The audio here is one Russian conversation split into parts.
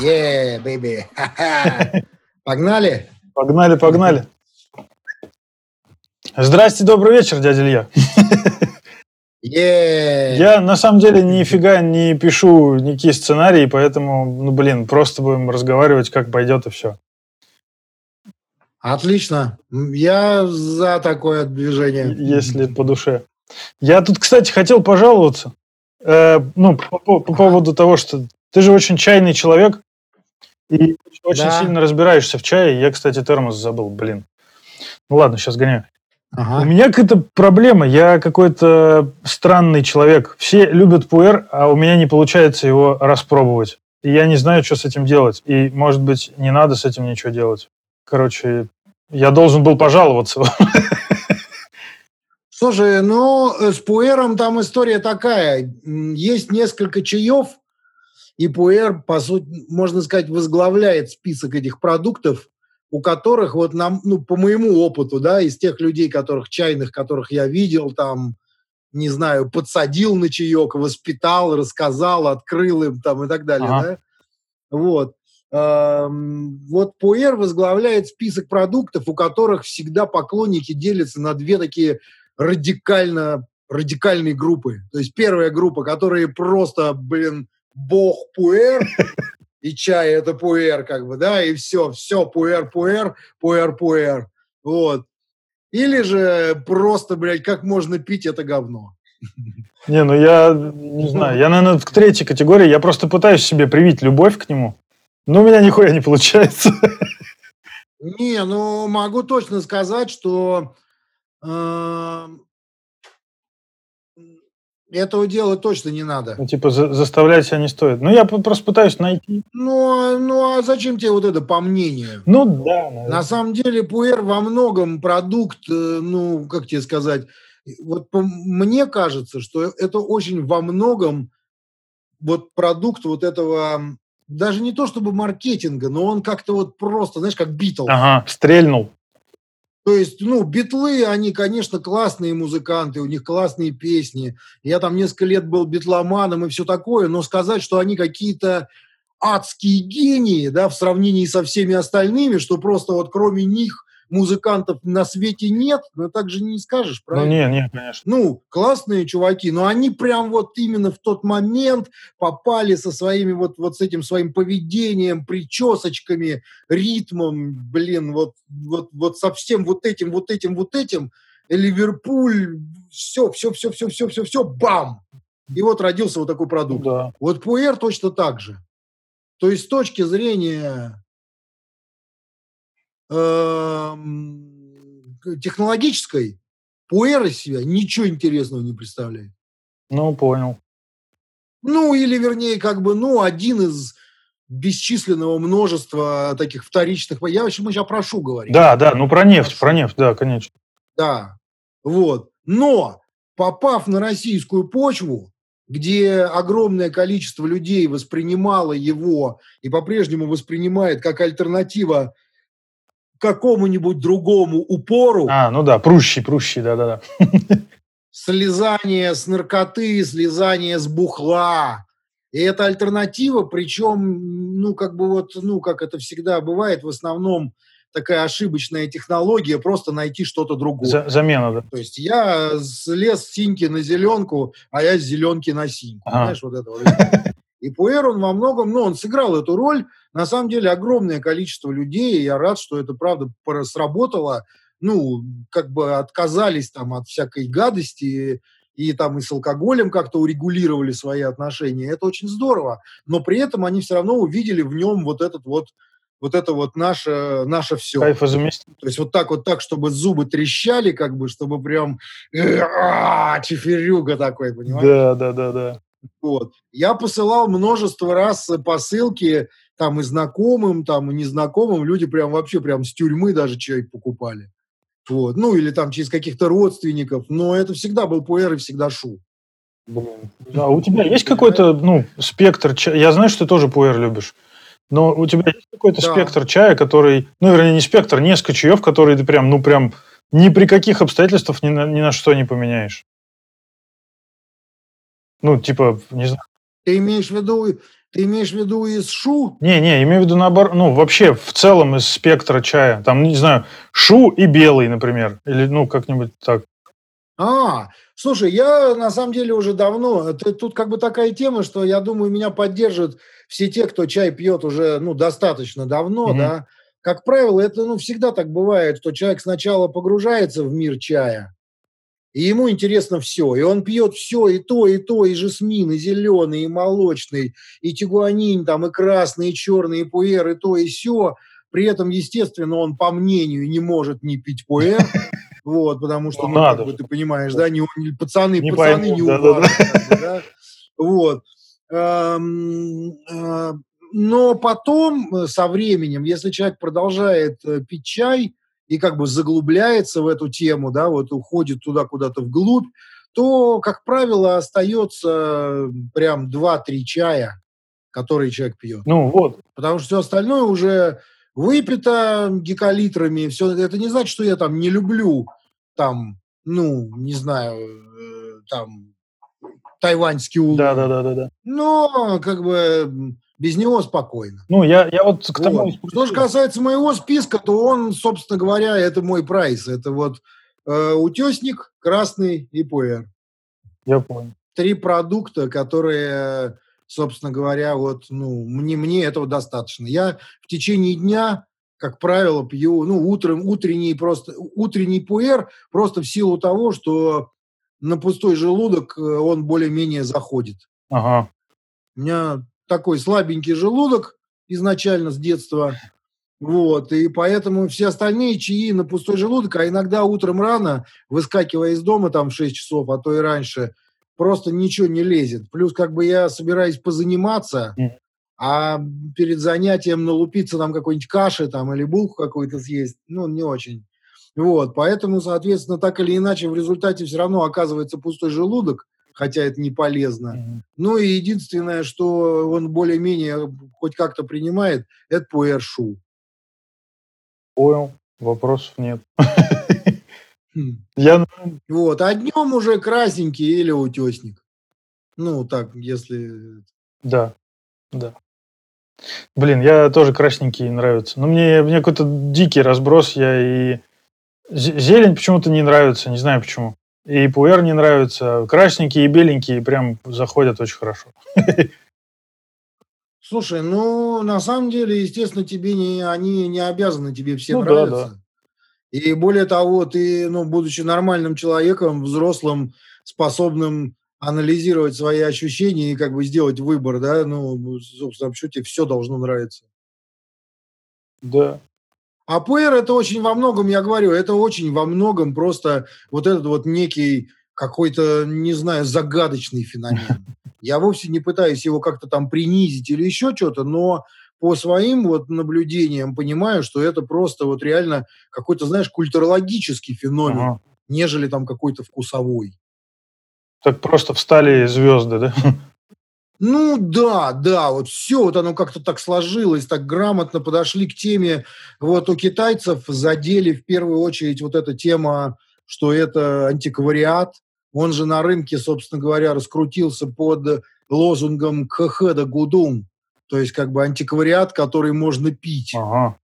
Yeah, baby. Погнали? Погнали, погнали. Здрасте, добрый вечер, дядя Илья. Yeah. Я на самом деле нифига не пишу никакие сценарии, поэтому, ну блин, просто будем разговаривать, как пойдет и все. Отлично. Я за такое движение. Если по душе. Я тут, кстати, хотел пожаловаться. Э, ну, по, по- по поводу того, что ты же очень чайный человек и очень Да. сильно разбираешься в чае. Я, кстати, термос забыл, блин. Ну ладно, сейчас гоняю. У Ага. меня какая-то проблема. Я какой-то странный человек. Все любят пуэр, а у меня не получается его распробовать. И я не знаю, что с этим делать. И, может быть, не надо с этим ничего делать. Короче, я должен был пожаловаться. Слушай, ну, э, с пуэром там история такая. Есть несколько чаев, и пуэр, по сути, можно сказать, возглавляет список этих продуктов, у которых, вот нам, ну, по моему опыту, да, из тех людей, которых чайных, которых я видел, там, не знаю, подсадил на чаек, воспитал, рассказал, открыл им там и так далее, Ага. да. Вот. Эм, Вот пуэр возглавляет список продуктов, у которых всегда поклонники делятся на две такие радикально радикальные группы. То есть первая группа, которые просто, блин, бог пуэр, и чай это пуэр, как бы, да, и все, все, пуэр, пуэр, пуэр, пуэр. Вот. Или же просто, блядь, как можно пить это говно. Не, ну я не знаю. Я, наверное, к третьей категории. Я просто пытаюсь себе привить любовь к нему. Но у меня нихуя не получается. Не, ну могу точно сказать, что эм, этого делать точно не надо. Ну, типа, за- заставлять себя не стоит. Ну, я просто пытаюсь найти. Ну, а- ну а зачем тебе вот это по мнению? Ну, да, наверное. На самом деле пуэр во многом продукт, э, ну, как тебе сказать, вот по- мне кажется, что это очень во многом вот продукт вот этого, даже не то чтобы маркетинга, но он как-то вот просто, знаешь, как Битлз. Ага, стрельнул. То есть, ну, битлы, они, конечно, классные музыканты, у них классные песни. Я там несколько лет был битломаном и все такое, но сказать, что они какие-то адские гении, да, в сравнении со всеми остальными, что просто вот кроме них музыкантов на свете нет, ну, так же не скажешь, Ну, правильно? не, не, конечно. Ну, классные чуваки, но они прям вот именно в тот момент попали со своими вот, вот с этим своим поведением, причесочками, ритмом, блин, вот, вот, вот со всем вот этим, вот этим, вот этим, Ливерпуль, все, все, все, все, все, все, все, бам! И вот родился вот такой Ну, продукт. да. Вот пуэр точно так же. То есть с точки зрения технологической, пуэр из себя ничего интересного не представляет. Ну, понял. Ну, или, вернее, как бы, ну, один из бесчисленного множества таких вторичных... Я вообще, мы сейчас прошу говорить. Да, да, ну про нефть, про нефть, да, конечно. Да, вот. Но, попав на российскую почву, где огромное количество людей воспринимало его и по-прежнему воспринимает как альтернатива какому-нибудь другому упору, А, ну да, прущий, прущий, да-да-да. слезание с наркоты, слезание с бухла. И это альтернатива, причем, ну, как бы вот, ну, как это всегда бывает, в основном такая ошибочная технология, просто найти что-то другое. За- замена, да. То есть я слез с синьки на зеленку, а я с зеленки на синьку. Ага. Знаешь, вот это вот. И Пуэр, он во многом, ну, он сыграл эту роль. На самом деле огромное количество людей, и я рад, что это, правда, сработало. Ну, как бы отказались там от всякой гадости, и там и с алкоголем как-то урегулировали свои отношения. Это очень здорово. Но при этом они все равно увидели в нем вот этот вот вот это вот наше, наше все. Кайфозаместитель. То есть вот так вот так, чтобы зубы трещали, как бы, чтобы прям э, а, чиферюга такой, понимаешь? Да, да, да, да. Вот. Я посылал множество раз посылки там и знакомым, там и незнакомым. Люди прям вообще прям с тюрьмы даже чай покупали. Вот. Ну, или там через каких-то родственников. Но это всегда был пуэр и всегда шу. Блин. А у тебя есть какой-то, ну, спектр чая? Я знаю, что ты тоже пуэр любишь. Но у тебя есть какой-то Да. спектр чая, который, ну, вернее, не спектр, несколько чаев, которые ты прям, ну, прям ни при каких обстоятельствах ни на, ни на что не поменяешь? Ну, типа, не знаю. Ты имеешь в виду, ты Ты имеешь в виду из шу? Не, не, имею в виду наоборот, ну, вообще в целом из спектра чая. Там, не знаю, шу и белый, например. Или, ну, как-нибудь так. А, слушай, я на самом деле уже давно, это, тут как бы такая тема, что я думаю, меня поддержат все те, кто чай пьет уже, ну, достаточно давно, mm-hmm. да. Как правило, это, ну, всегда так бывает, что человек сначала погружается в мир чая, и ему интересно все. И он пьет все, и то, и то, и жасмин, и зеленый, и молочный, и тигуанин, там, и красный, и черный, и пуэр, и то, и все. При этом, естественно, он, по мнению, не может не пить пуэр, вот, потому что, ну, ну как бы, ты понимаешь, да, не, пацаны, не пацаны пойму, не да, у вас, да, да. вот. Э, но потом, э, со временем, если человек продолжает э, пить чай, и как бы заглубляется в эту тему, да, вот уходит туда куда-то вглубь, то, как правило, остается прям 2-3 чая, которые человек пьет. Ну вот. Потому что все остальное уже выпито гекалитрами. Все, это не значит, что я там не люблю там, ну, не знаю, э, там тайваньский улов. Да, да, да, да, да. Но как бы без него спокойно. Ну, я, я вот к тому... Вот. Что же касается моего списка, то он, собственно говоря, это мой прайс. Это вот э, утесник, красный и пуэр. Я понял. Три продукта, которые, собственно говоря, вот, ну, мне, мне этого достаточно. Я в течение дня, как правило, пью, ну, утром, утренний просто, утренний пуэр просто в силу того, что на пустой желудок э, он более-менее заходит. Ага. У меня такой слабенький желудок изначально с детства. Вот, и поэтому все остальные чаи на пустой желудок, а иногда утром рано, выскакивая из дома там в 6 часов, а то и раньше, просто ничего не лезет. Плюс как бы я собираюсь позаниматься, а перед занятием налупиться там какой-нибудь каши там или булку какую-то съесть, ну, не очень. Вот, поэтому, соответственно, так или иначе в результате все равно оказывается пустой желудок, хотя это не полезно. Mm-hmm. Ну и единственное, что он более-менее хоть как-то принимает, это пуэр-шу. Понял, вопросов нет. Хм. Я... Вот, а днем уже красненький или утесник. Ну, так, если... Да, да. Блин, я тоже красненький нравится. Но мне, мне какой-то дикий разброс, я и... Зелень почему-то не нравится, не знаю почему. И пуэр не нравится. Красненькие и беленькие прям заходят очень хорошо. Слушай, ну, на самом деле, естественно, тебе не, они не обязаны тебе все ну, нравятся. Да, да. И более того, ты, ну, будучи нормальным человеком, взрослым, способным анализировать свои ощущения и как бы сделать выбор, да, ну, собственно, вообще тебе все должно нравиться. Да. А пуэр это очень во многом, я говорю, это очень во многом просто вот этот вот некий какой-то, не знаю, загадочный феномен. Я вовсе не пытаюсь его как-то там принизить или еще что-то, но по своим вот наблюдениям понимаю, что это просто вот реально какой-то, знаешь, культурологический феномен, ага. нежели там какой-то вкусовой. Так просто встали звезды, да? Ну да, да, вот все, вот оно как-то так сложилось, так грамотно подошли к теме. Вот у китайцев задели в первую очередь вот эта тема, что это антиквариат. Он же на рынке, собственно говоря, раскрутился под лозунгом «Кхэда Гудун», то есть как бы антиквариат, который можно пить. Ага.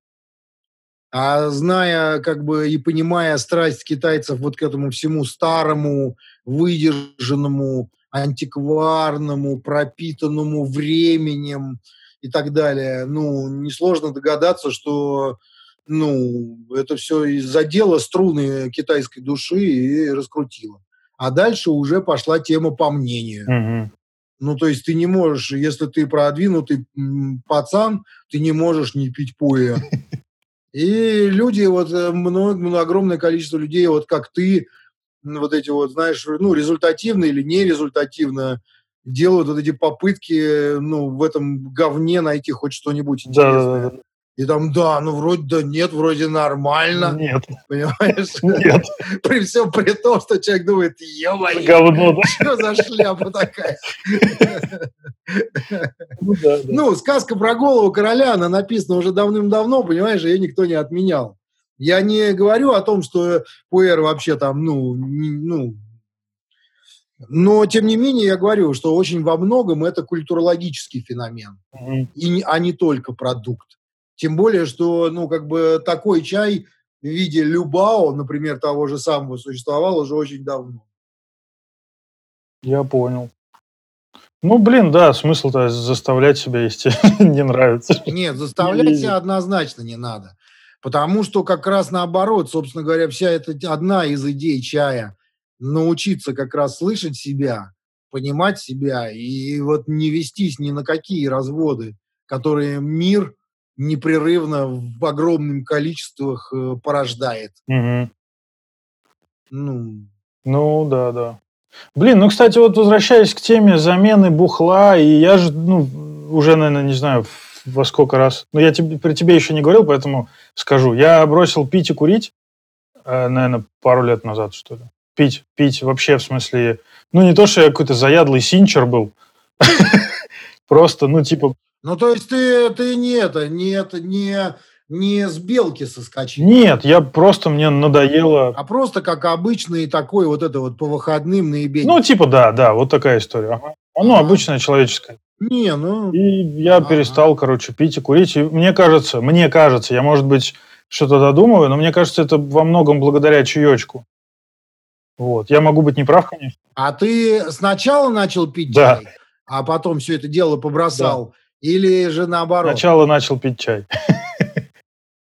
А зная как бы и понимая страсть китайцев вот к этому всему старому, выдержанному, антикварному, пропитанному временем и так далее. Ну, несложно догадаться, что ну, это все задело струны китайской души и раскрутило. А дальше уже пошла тема по мнению. Угу. Ну, то есть ты не можешь, если ты продвинутый пацан, ты не можешь не пить пуэр. И люди, вот много, огромное количество людей, вот как ты, вот эти вот, знаешь, ну, результативно или нерезультативно делают вот эти попытки, ну, в этом говне найти хоть что-нибудь интересное. Да, да, да. И там, да, ну вроде да нет, вроде нормально. Нет. Понимаешь? Нет. При всем при том, что человек думает, ё-моё, говно, да? что за шляпа такая? Ну, да, да. ну, сказка про голову короля, она написана уже давным-давно, понимаешь, ее никто не отменял. Я не говорю о том, что пуэр вообще там, ну, ну, Но, тем не менее, я говорю, что очень во многом это культурологический феномен, Мгм. и не- а не только продукт. Тем более, что, ну, как бы такой чай в виде любао, например, того же самого, существовал уже очень давно. Я понял. Ну, блин, да, смысл-то заставлять себя, если не нравится. Нет, заставлять себя однозначно не надо. Потому что как раз наоборот, собственно говоря, вся эта одна из идей чая – научиться как раз слышать себя, понимать себя и вот не вестись ни на какие разводы, которые мир непрерывно в огромных количествах э, порождает. Мгм. Ну, Ну, да, да. Блин, ну, кстати, вот возвращаясь к теме замены бухла, и я же, ну, уже, наверное, не знаю, во сколько раз, но я тебе, при тебе еще не говорил, поэтому скажу. Я бросил пить и курить, э, наверное, пару лет назад, что ли. Пить, пить вообще, в смысле, ну, не то, что я какой-то заядлый синчер был, просто, ну, типа, ну то есть ты, ты не это, не, это, не, не с белки соскочил. нет, я просто, мне надоело, А просто как обычный такой вот это вот по выходным наебень. ну, типа, да, да, вот такая история. Ага. Оно Ага. обычное человеческое. Не, ну, И я Ага. перестал, короче, пить и курить. И мне кажется, мне кажется, я, может быть, что-то додумываю, но мне кажется, это во многом благодаря чаечку. Вот. Я могу быть неправ, конечно. а ты сначала начал пить Да. чай, а потом все это дело побросал, или же наоборот? Сначала начал пить чай.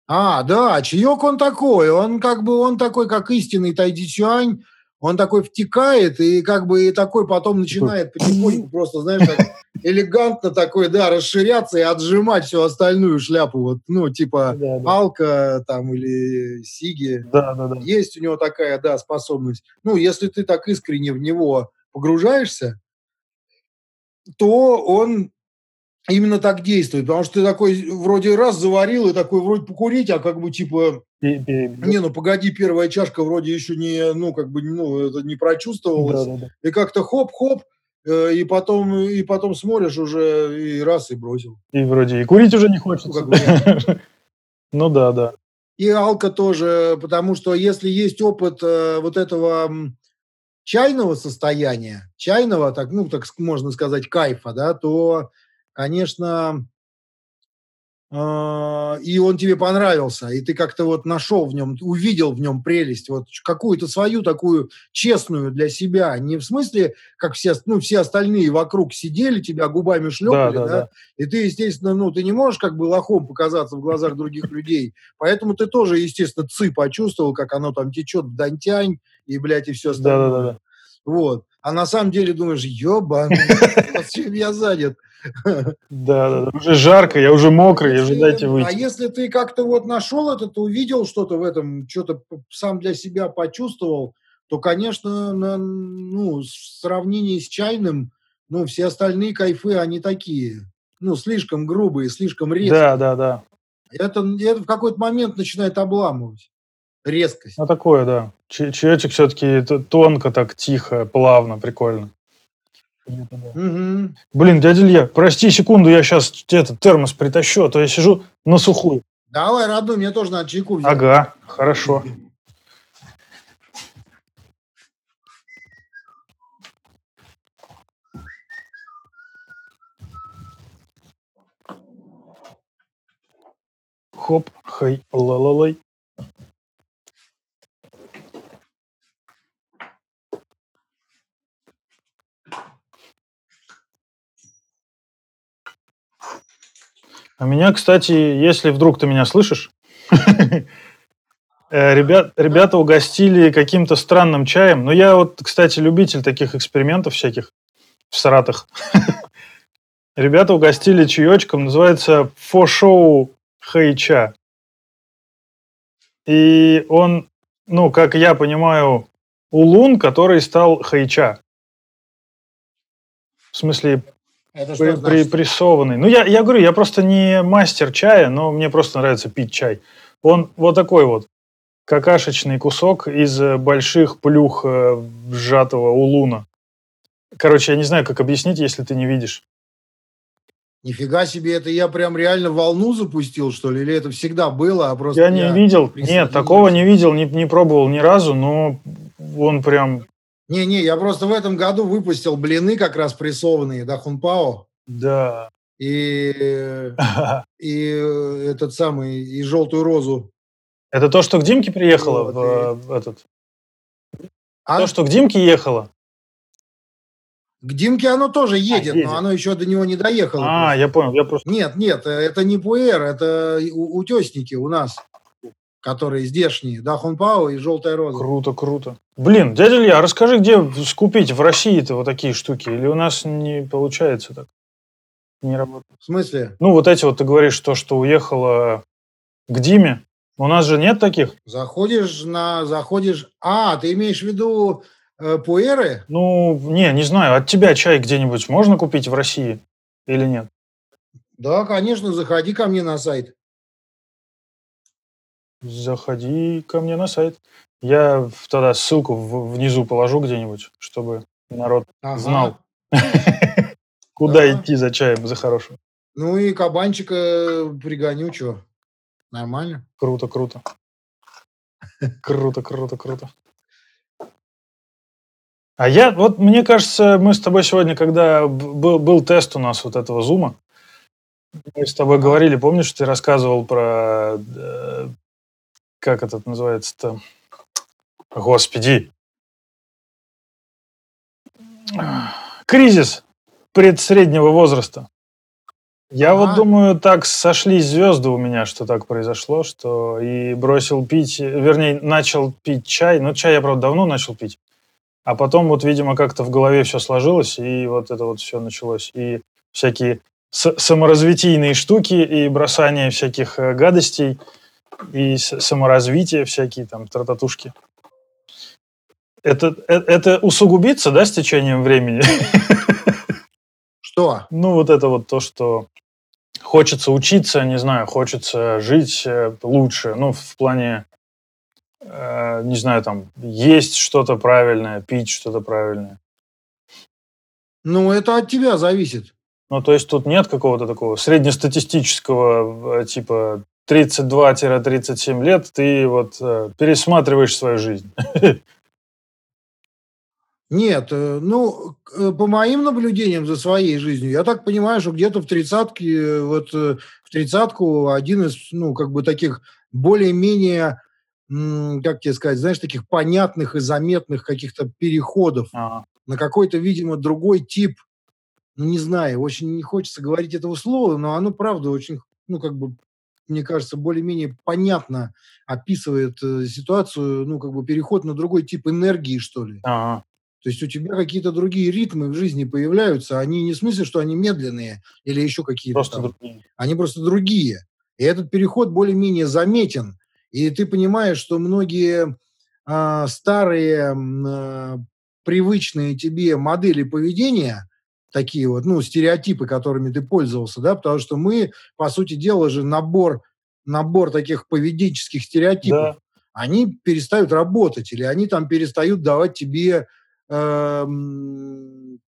А, да, чаек он такой, он как бы, он такой, как истинный тайдичуань, он такой втекает и как бы и такой потом начинает потихоньку просто, знаешь, так элегантно такой, да, расширяться и отжимать всю остальную шляпу, вот, ну, типа Да, да. алка там или сиги. Да, да, да. Есть у него такая, да, способность. Ну, если ты так искренне в него погружаешься, то он именно так действует. Потому что ты такой вроде раз заварил и такой вроде покурить, а как бы типа, не, ну погоди, первая чашка вроде еще не, ну как бы, ну это не прочувствовалось. да, да, да. И как-то хоп-хоп, и потом, и потом смотришь уже и раз и бросил. И вроде и курить уже не хочется. Ну, бы, Ну да, да. И алка тоже, потому что если есть опыт э, вот этого чайного состояния, чайного, так, ну, так можно сказать, кайфа, да, то, конечно, э, и он тебе понравился, и ты как-то вот нашел в нем, увидел в нем прелесть, вот какую-то свою такую честную для себя, не в смысле, как все, ну, все остальные вокруг сидели, тебя губами шлепали, да, да, да. и ты, естественно, ну, ты не можешь как бы лохом показаться в глазах других людей, поэтому ты тоже, естественно, ци почувствовал, как оно там течет в дантянь и, блядь, и все остальное. Да-да-да. Вот. А на самом деле думаешь, ебаный, чем я занят? Да, да, да. Уже жарко, я уже мокрый, уже Если- дайте А выйти. если ты как-то вот нашел это, ты увидел что-то в этом, что-то сам для себя почувствовал, то, конечно, на- ну, в сравнении с чайным, ну, все остальные кайфы, они такие, ну, слишком грубые, слишком резкие. Да, да, да. Это, это в какой-то момент начинает обламывать. Резкость. Ну, такое, да. Чаечек все-таки тонко, так тихо, плавно, прикольно. Мгм. Блин, дядя Илья, прости секунду, я сейчас этот термос притащу, а то я сижу на сухую. Давай, родной, мне тоже надо чайку взять. Ага, хорошо. Хоп, хай, ла-ла-лай. А меня, кстати, если вдруг ты меня слышишь, э, ребят, ребята угостили каким-то странным чаем. Но я вот, кстати, любитель таких экспериментов всяких в Саратах. Ребята угостили чаечком, называется фо-шоу хэйча. И он, ну, как я понимаю, улун, который стал хэйча. В смысле, Это что при- значит? прессованный. Ну, я, я говорю, я просто не мастер чая, но мне просто нравится пить чай. Он вот такой вот какашечный кусок из э, больших плюх э, сжатого улуна. Короче, я не знаю, как объяснить, если ты не видишь. Нифига себе, это я прям реально волну запустил, что ли? Или это всегда было, а просто Я не видел, нет, такого не видел, не, не пробовал ни разу, но он прям Не-не, я просто в этом году выпустил блины как раз прессованные, да, Хунпао. Да. И, и этот самый, и желтую розу. Это то, что к Димке приехало вот, в, в этот? А? То, что к Димке ехало? К Димке оно тоже едет, а, едет, но оно еще до него не доехало. А, просто. я понял, я просто... Нет, нет, это не пуэр, это утесники у нас, которые здешние, да, Хунпао и Желтая Роза. Круто, круто. Блин, дядя Илья, а расскажи, где скупить в России-то вот такие штуки? Или у нас не получается так? Не работает. В смысле? Ну, вот эти вот ты говоришь, то, что уехала к Диме. У нас же нет таких. Заходишь на... Заходишь... А, ты имеешь в виду э, пуэры? Ну, не, не знаю. От тебя чай где-нибудь можно купить в России или нет? Да, конечно, заходи ко мне на сайт. Заходи ко мне на сайт. Я тогда ссылку внизу положу где-нибудь, чтобы народ ага. знал, куда идти за чаем, за хорошим. Ну и кабанчика пригоню, что? Нормально? Круто, круто. Круто, круто, круто. А я, вот мне кажется, мы с тобой сегодня, когда был, был тест у нас вот этого зума, мы с тобой говорили, помнишь, ты рассказывал про, э, как это называется-то, господи, кризис предсреднего возраста. Я ага. вот думаю, так сошлись звезды у меня, что так произошло, что и бросил пить, вернее, начал пить чай. Ну, чай я, правда, давно начал пить. А потом вот, видимо, как-то в голове все сложилось, и вот это вот все началось. И всякие саморазвитийные штуки, и бросание всяких э, гадостей, и саморазвитие всякие там трататушки. Это, это, это усугубится, да, с течением времени? Что? Ну, вот это вот то, что хочется учиться, не знаю, хочется жить э, лучше, ну, в плане, э, не знаю, там, есть что-то правильное, пить что-то правильное. Ну, это от тебя зависит. Ну, то есть тут нет какого-то такого среднестатистического, э, типа, 32-37 лет, ты вот э, пересматриваешь свою жизнь. Нет, э, ну, э, по моим наблюдениям за своей жизнью, я так понимаю, что где-то в тридцатке, вот в тридцатку один из, ну, как бы таких более-менее, как тебе сказать, знаешь, таких понятных и заметных каких-то переходов ага. на какой-то, видимо, другой тип, ну, не знаю, очень не хочется говорить этого слова, но оно, правда, очень, ну, как бы, мне кажется, более-менее понятно описывает ситуацию, ну, как бы переход на другой тип энергии, что ли. Ага. То есть у тебя какие-то другие ритмы в жизни появляются. Они не в смысле, что они медленные или еще какие-то. Просто там. другие. Они просто другие. И этот переход более-менее заметен. И ты понимаешь, что многие а, старые а, привычные тебе модели поведения, такие вот, ну, стереотипы, которыми ты пользовался, да, потому что мы, по сути дела же, набор, набор таких поведенческих стереотипов, да. они перестают работать, или они там перестают давать тебе э,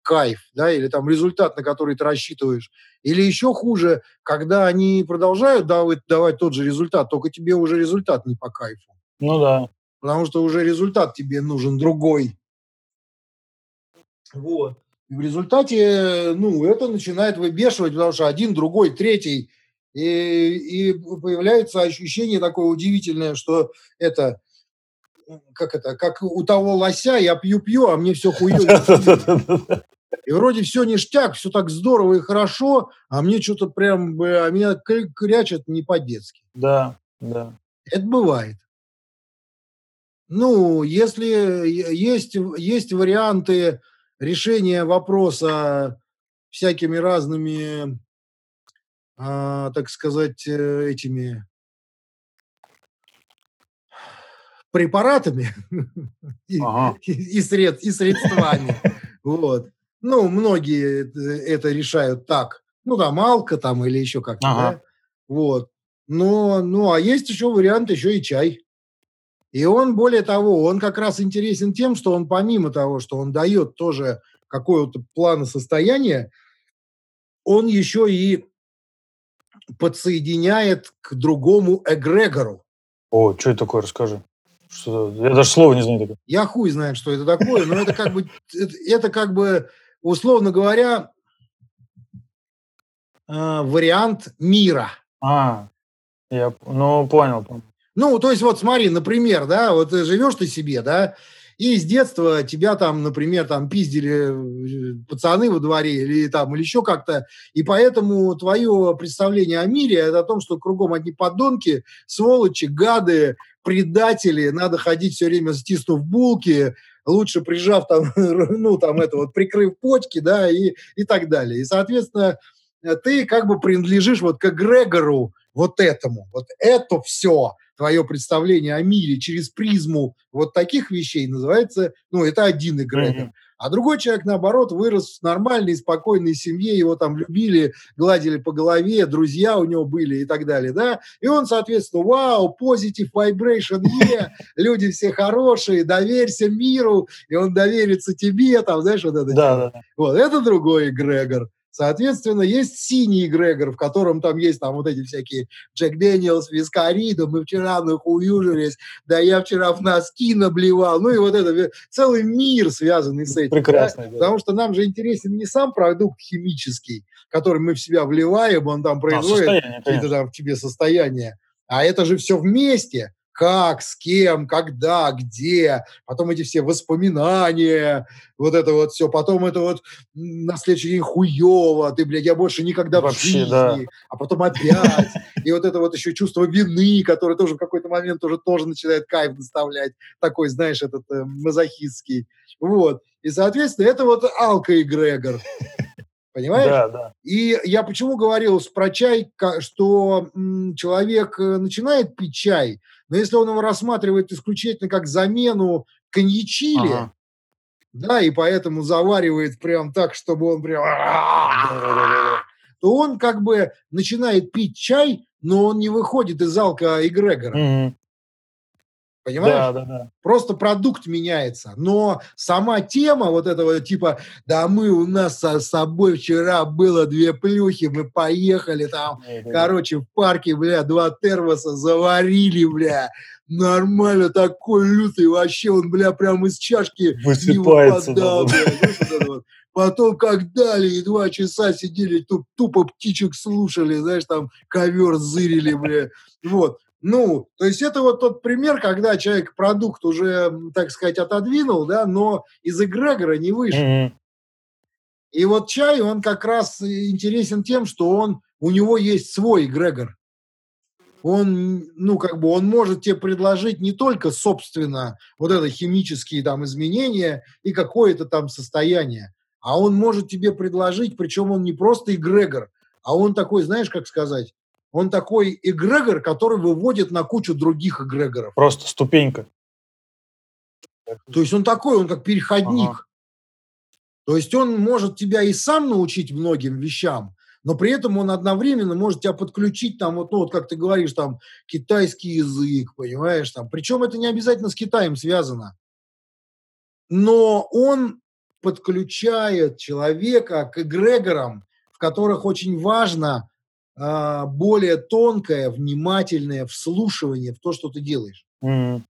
кайф, да, или там результат, на который ты рассчитываешь. Или еще хуже, когда они продолжают давать, давать тот же результат, только тебе уже результат не по кайфу. Ну да. Потому что уже результат тебе нужен другой. Вот. И в результате, ну, это начинает выбешивать, потому что один, другой, третий. И, и появляется ощущение такое удивительное, что это как это, как у того лося, я пью-пью, а мне все хуёво. И вроде все ништяк, все так здорово и хорошо, а мне что-то прям, а меня крячат не по-детски. Да, да. Это бывает. Ну, если есть, есть варианты решения вопроса всякими разными, а, так сказать, э, этими препаратами и, ага. и, и, сред, и средствами. Вот. Ну, многие это решают так. Ну, там, алка там или еще как-то, ага. да? Вот. Но, ну, а есть еще вариант, еще и чай. И он, более того, он как раз интересен тем, что он помимо того, что он дает тоже какое-то плана состояния, он еще и подсоединяет к другому эгрегору. О, что это такое, расскажи. Что, я даже слова не знаю такое. Я хуй знает, что это такое, но это как бы, это, это как бы, условно говоря, э, вариант мира. А, я, ну, понял, понял. Ну, то есть вот смотри, например, да, вот живешь ты себе, да, и с детства тебя там, например, там пиздили э, пацаны во дворе или там, или еще как-то, и поэтому твое представление о мире это о том, что кругом одни подонки, сволочи, гады, предатели, надо ходить все время стиснув булки, лучше прижав там, ну, там это вот, прикрыв почки, да, и, и так далее. И, соответственно, ты как бы принадлежишь вот к эгрегору вот этому, вот это все, твое представление о мире через призму вот таких вещей называется, ну, это один эгрегор. Mm-hmm. А другой человек, наоборот, вырос в нормальной, спокойной семье, его там любили, гладили по голове, друзья у него были и так далее, да, и он, соответственно, вау, vibration, yeah, люди все хорошие, доверься миру, и он доверится тебе, там, знаешь, вот это. Да, да. Вот, это другой эгрегор. Соответственно, есть синий эгрегор, в котором там есть там вот эти всякие Джек Дэниелс, Вискарида, мы вчера нахуюжились, да я вчера в носки наблевал, ну и вот это целый мир связанный с этим. Прекрасно. Да? Да. Потому что нам же интересен не сам продукт химический, который мы в себя вливаем, он там а, производит а, какие-то там в тебе состояния, а это же все вместе как, с кем, когда, где, потом эти все воспоминания, вот это вот все, потом это вот на следующий день хуево, ты, блядь, я больше никогда Вообще, в жизни, да. а потом опять, и вот это вот еще чувство вины, которое тоже в какой-то момент тоже, тоже начинает кайф доставлять, такой, знаешь, этот э, мазохистский, вот, и, соответственно, это вот алка-эгрегор, Понимаешь? Да, да. И я почему говорил про чай, что человек э, начинает пить чай, но если он его рассматривает исключительно как замену коньячили, ага. да, и поэтому заваривает прям так, чтобы он прям... то он как бы начинает пить чай, но он не выходит из алка эгрегора. Понимаешь? Да, да, да. Просто продукт меняется. Но сама тема вот этого типа, да мы у нас с собой вчера было две плюхи, мы поехали там, да, короче, в парке, бля, два термоса заварили, бля. Нормально, такой лютый, вообще он, бля, прям из чашки Высыпается, не выпадал, да. бля. вот Потом, как дали, и два часа сидели, туп, тупо птичек слушали, знаешь, там ковер зырили, бля. Вот. Ну, то есть это вот тот пример, когда человек продукт уже, так сказать, отодвинул, да, но из эгрегора не вышел. Mm-hmm. И вот чай, он как раз интересен тем, что он, у него есть свой эгрегор. Он, ну, как бы, он может тебе предложить не только, собственно, вот это химические там изменения и какое-то там состояние, а он может тебе предложить, причем он не просто эгрегор, а он такой, знаешь, как сказать, он такой эгрегор, который выводит на кучу других эгрегоров. Просто ступенька. То есть он такой, он как переходник. Ага. То есть он может тебя и сам научить многим вещам, но при этом он одновременно может тебя подключить там, вот, ну, вот как ты говоришь, там, китайский язык, понимаешь, там. Причем это не обязательно с Китаем связано. Но он подключает человека к эгрегорам, в которых очень важно более тонкое, внимательное вслушивание в то, что ты делаешь. Mm-hmm.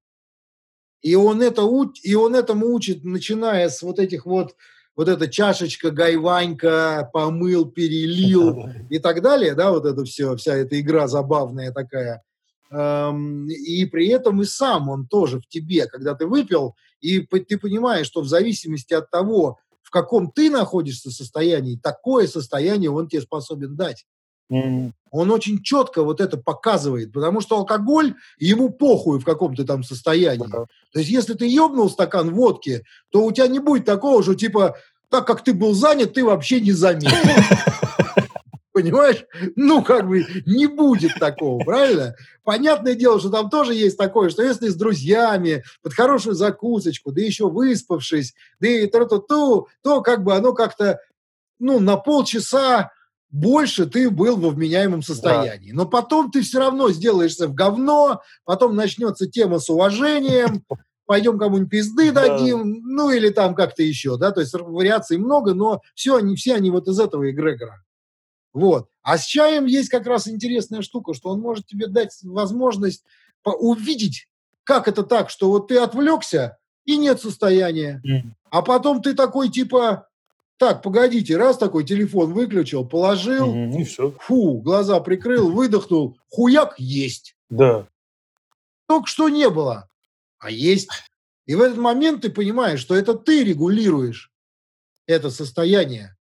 И он это и он этому учит, начиная с вот этих вот вот эта чашечка, гайванька, помыл, перелил и так далее, да, вот это все, вся эта игра забавная такая. И при этом и сам он тоже в тебе, когда ты выпил, и ты понимаешь, что в зависимости от того, в каком ты находишься состоянии, такое состояние он тебе способен дать. Он очень четко вот это показывает, потому что алкоголь, ему похуй в каком то там состоянии. Да. То есть если ты ебнул стакан водки, то у тебя не будет такого, что типа, так как ты был занят, ты вообще не заметил. Понимаешь? Ну, как бы не будет такого, правильно? Понятное дело, что там тоже есть такое, что если с друзьями, под хорошую закусочку, да еще выспавшись, да и то-то-то, то как бы оно как-то, ну, на полчаса больше ты был во вменяемом состоянии. Да. Но потом ты все равно сделаешься в говно, потом начнется тема с уважением, пойдем кому-нибудь пизды дадим, да. ну или там как-то еще, да, то есть вариаций много, но все они, все они вот из этого эгрегора. Вот. А с чаем есть как раз интересная штука, что он может тебе дать возможность увидеть как это так, что вот ты отвлекся, и нет состояния. Mm. А потом ты такой, типа, так, погодите, раз такой телефон выключил, положил, mm-hmm, и все. фу, глаза прикрыл, выдохнул, хуяк есть. Да. Только что не было, а есть. И в этот момент ты понимаешь, что это ты регулируешь это состояние.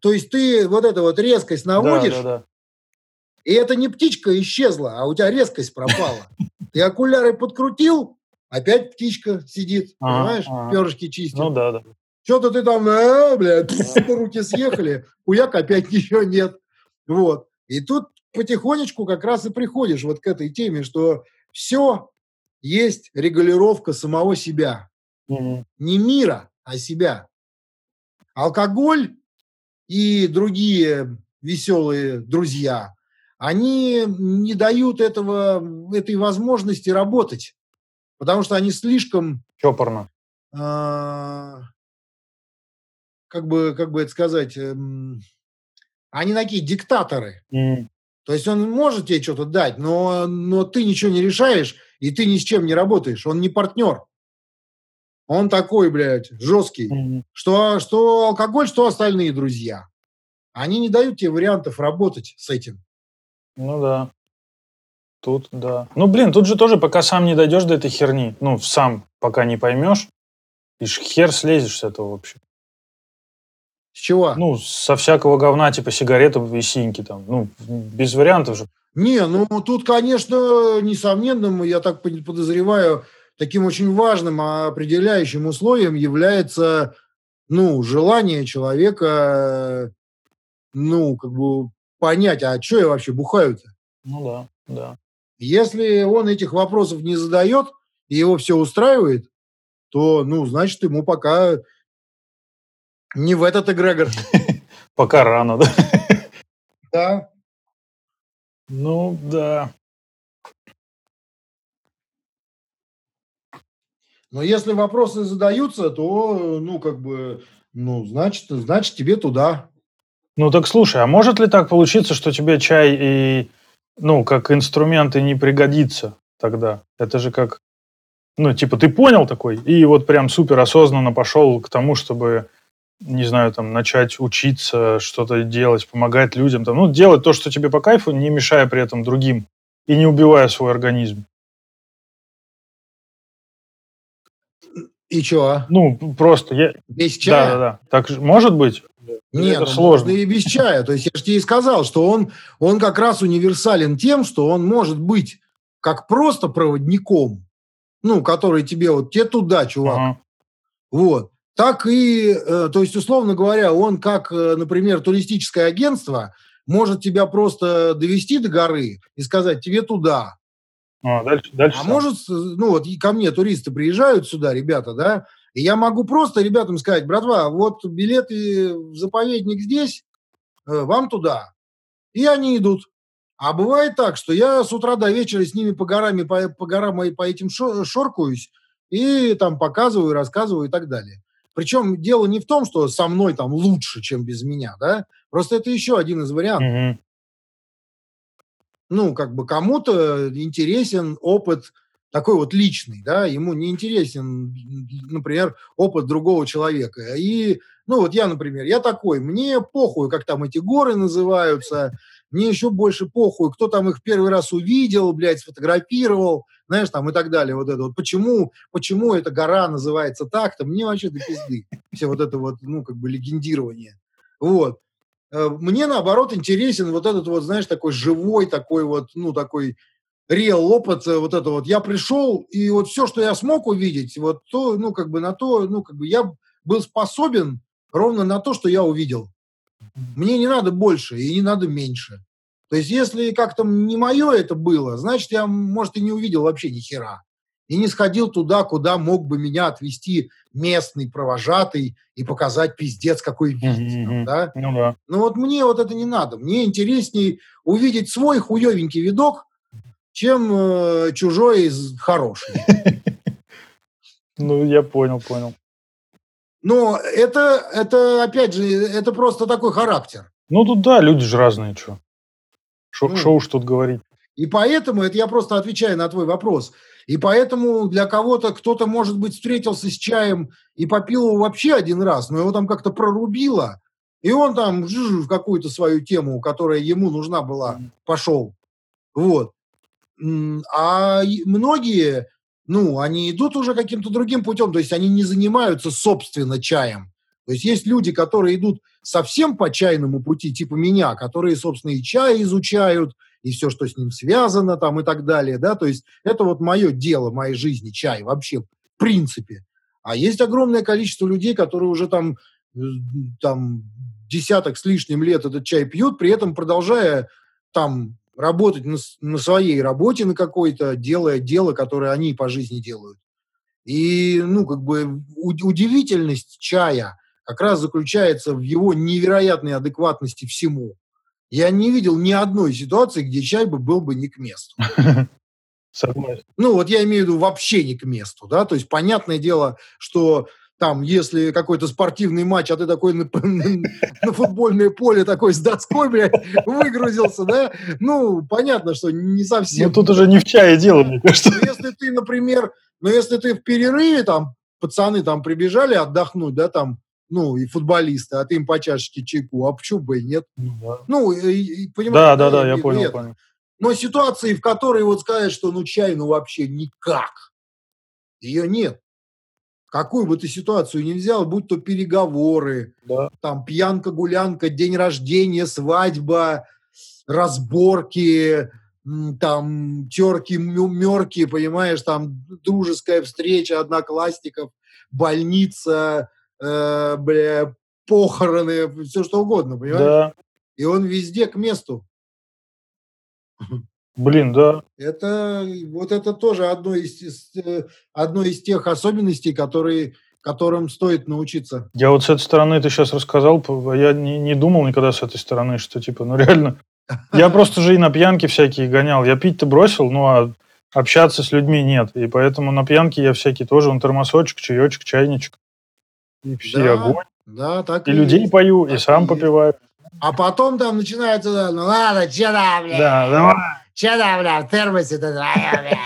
То есть ты вот эту вот резкость наводишь, да, да, да. и это не птичка исчезла, а у тебя резкость пропала. Ты окуляры подкрутил, опять птичка сидит, понимаешь, перышки чистит. Ну да, да. Что-то ты там, э, блядь, руки съехали, уяк опять ничего нет. Вот. И тут потихонечку как раз и приходишь вот к этой теме, что все есть регулировка самого себя. Mm-hmm. Не мира, а себя. Алкоголь и другие веселые друзья, они не дают этого, этой возможности работать, потому что они слишком... Чопорно. Э, как, бы, как бы это сказать... Э, они такие диктаторы. Mm. То есть он может тебе что-то дать, но, но ты ничего не решаешь, и ты ни с чем не работаешь. Он не партнер. Он такой, блядь, жесткий. Mm-hmm. Что, что алкоголь, что остальные друзья. Они не дают тебе вариантов работать с этим. Ну да. Тут, да. Ну, блин, тут же тоже, пока сам не дойдешь до этой херни, ну, сам пока не поймешь, и хер слезешь с этого вообще. С чего? Ну, со всякого говна, типа сигареты и синьки там. Ну, без вариантов же. Не, ну, тут, конечно, несомненно, я так подозреваю, таким очень важным определяющим условием является, ну, желание человека, ну, как бы понять, а что я вообще бухаю-то? Ну да, да. Если он этих вопросов не задает, и его все устраивает, то, ну, значит, ему пока не в этот эгрегор. Пока рано, да? Да. Ну, да. Но если вопросы задаются, то, ну, как бы, ну, значит, значит тебе туда. Ну, так слушай, а может ли так получиться, что тебе чай и, ну, как инструмент и не пригодится тогда? Это же как, ну, типа, ты понял такой, и вот прям супер осознанно пошел к тому, чтобы не знаю, там, начать учиться, что-то делать, помогать людям, там, ну, делать то, что тебе по кайфу, не мешая при этом другим и не убивая свой организм. И что? Ну, просто я... Без чая? Да, да, да. Так может быть? Нет, это ну, сложно. и без чая. То есть я же тебе и сказал, что он, он как раз универсален тем, что он может быть как просто проводником, ну, который тебе вот, тебе туда, чувак. Ага. Вот так и, э, то есть, условно говоря, он как, э, например, туристическое агентство может тебя просто довести до горы и сказать тебе туда. А, дальше, дальше а может, ну вот ко мне туристы приезжают сюда, ребята, да, и я могу просто ребятам сказать, братва, вот билеты в заповедник здесь, э, вам туда. И они идут. А бывает так, что я с утра до вечера с ними по горам, по, по горам и по этим шоркаюсь, и там показываю, рассказываю и так далее. Причем дело не в том, что со мной там лучше, чем без меня, да? Просто это еще один из вариантов. Mm-hmm. Ну, как бы кому-то интересен опыт такой вот личный, да, ему не интересен, например, опыт другого человека. И, ну, вот я, например, я такой, мне похуй, как там эти горы называются, мне еще больше похуй, кто там их первый раз увидел, блядь, сфотографировал, знаешь, там и так далее. Вот это вот. Почему, почему эта гора называется так-то, мне вообще до пизды. Все вот это вот, ну, как бы легендирование. Вот. Э, мне, наоборот, интересен вот этот вот, знаешь, такой живой, такой вот, ну, такой реал опыт, э, вот это вот. Я пришел, и вот все, что я смог увидеть, вот то, ну, как бы на то, ну, как бы я был способен ровно на то, что я увидел. Мне не надо больше и не надо меньше. То есть, если как-то не мое это было, значит, я, может, и не увидел вообще ни хера. И не сходил туда, куда мог бы меня отвести местный провожатый и показать пиздец, какой вид. Mm-hmm. Да? Ну, да. Но вот мне вот это не надо. Мне интереснее увидеть свой хуевенький видок, чем э, чужой хороший. Ну, я понял, понял. Но это, это, опять же, это просто такой характер. Ну, тут да, люди же разные, что. Шо, ну, шо уж тут говорить. И поэтому, это я просто отвечаю на твой вопрос, и поэтому для кого-то кто-то, может быть, встретился с чаем и попил его вообще один раз, но его там как-то прорубило, и он там в какую-то свою тему, которая ему нужна была, пошел. Вот. А многие, ну, они идут уже каким-то другим путем, то есть они не занимаются собственно чаем. То есть есть люди, которые идут совсем по чайному пути, типа меня, которые, собственно, и чай изучают, и все, что с ним связано там и так далее, да, то есть это вот мое дело, моей жизни, чай вообще, в принципе. А есть огромное количество людей, которые уже там, э, там десяток с лишним лет этот чай пьют, при этом продолжая там работать на, на своей работе на какой-то, делая дело, которое они по жизни делают. И, ну, как бы удивительность чая как раз заключается в его невероятной адекватности всему. Я не видел ни одной ситуации, где чай бы был бы не к месту. Ну, вот я имею в виду вообще не к месту, да, то есть понятное дело, что там, если какой-то спортивный матч, а ты такой на, на, на футбольное поле такой с доской, блядь, выгрузился, да, ну, понятно, что не совсем. Ну, тут уже не в чае дело, мне кажется. Но если ты, например, ну, если ты в перерыве, там, пацаны там прибежали отдохнуть, да, там, ну, и футболисты, а ты им по чашечке чайку, а почему бы и нет? Ну, да. Ну, и, и, понимаешь, да, да, да, я понял, это. понял. Но ситуации, в которой вот сказать, что ну чай, ну вообще никак, ее нет. Какую бы ты ситуацию ни взял, будь то переговоры, да. там пьянка-гулянка, день рождения, свадьба, разборки, там терки, мерки, понимаешь, там дружеская встреча одноклассников, больница, э, бля, похороны, все что угодно, понимаешь? Да. И он везде к месту. Блин, да. Это вот это тоже одно из, э, одно из тех особенностей, которые которым стоит научиться. Я вот с этой стороны ты сейчас рассказал, я не, не думал никогда с этой стороны, что типа, ну реально, я просто же и на пьянки всякие гонял. Я пить-то бросил, ну а общаться с людьми нет. И поэтому на пьянке я всякие тоже, он термосочек, чаечек, чайничек. И все, да, огонь. Да, так и, и людей есть. пою, так и сам и попиваю. А потом там начинается, ну ладно, че там, бля? Да, давай. Че там, бля, в термосе-то твоя, бля?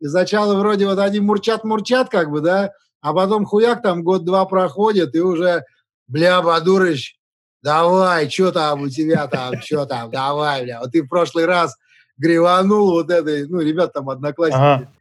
И сначала вроде вот они мурчат-мурчат, как бы, да, а потом хуяк там год-два проходит, и уже, бля, Бадурыч, давай, что там у тебя там, что там, давай, бля. Вот ты в прошлый раз гриванул вот этой, ну, ребят там одноклассники, ага.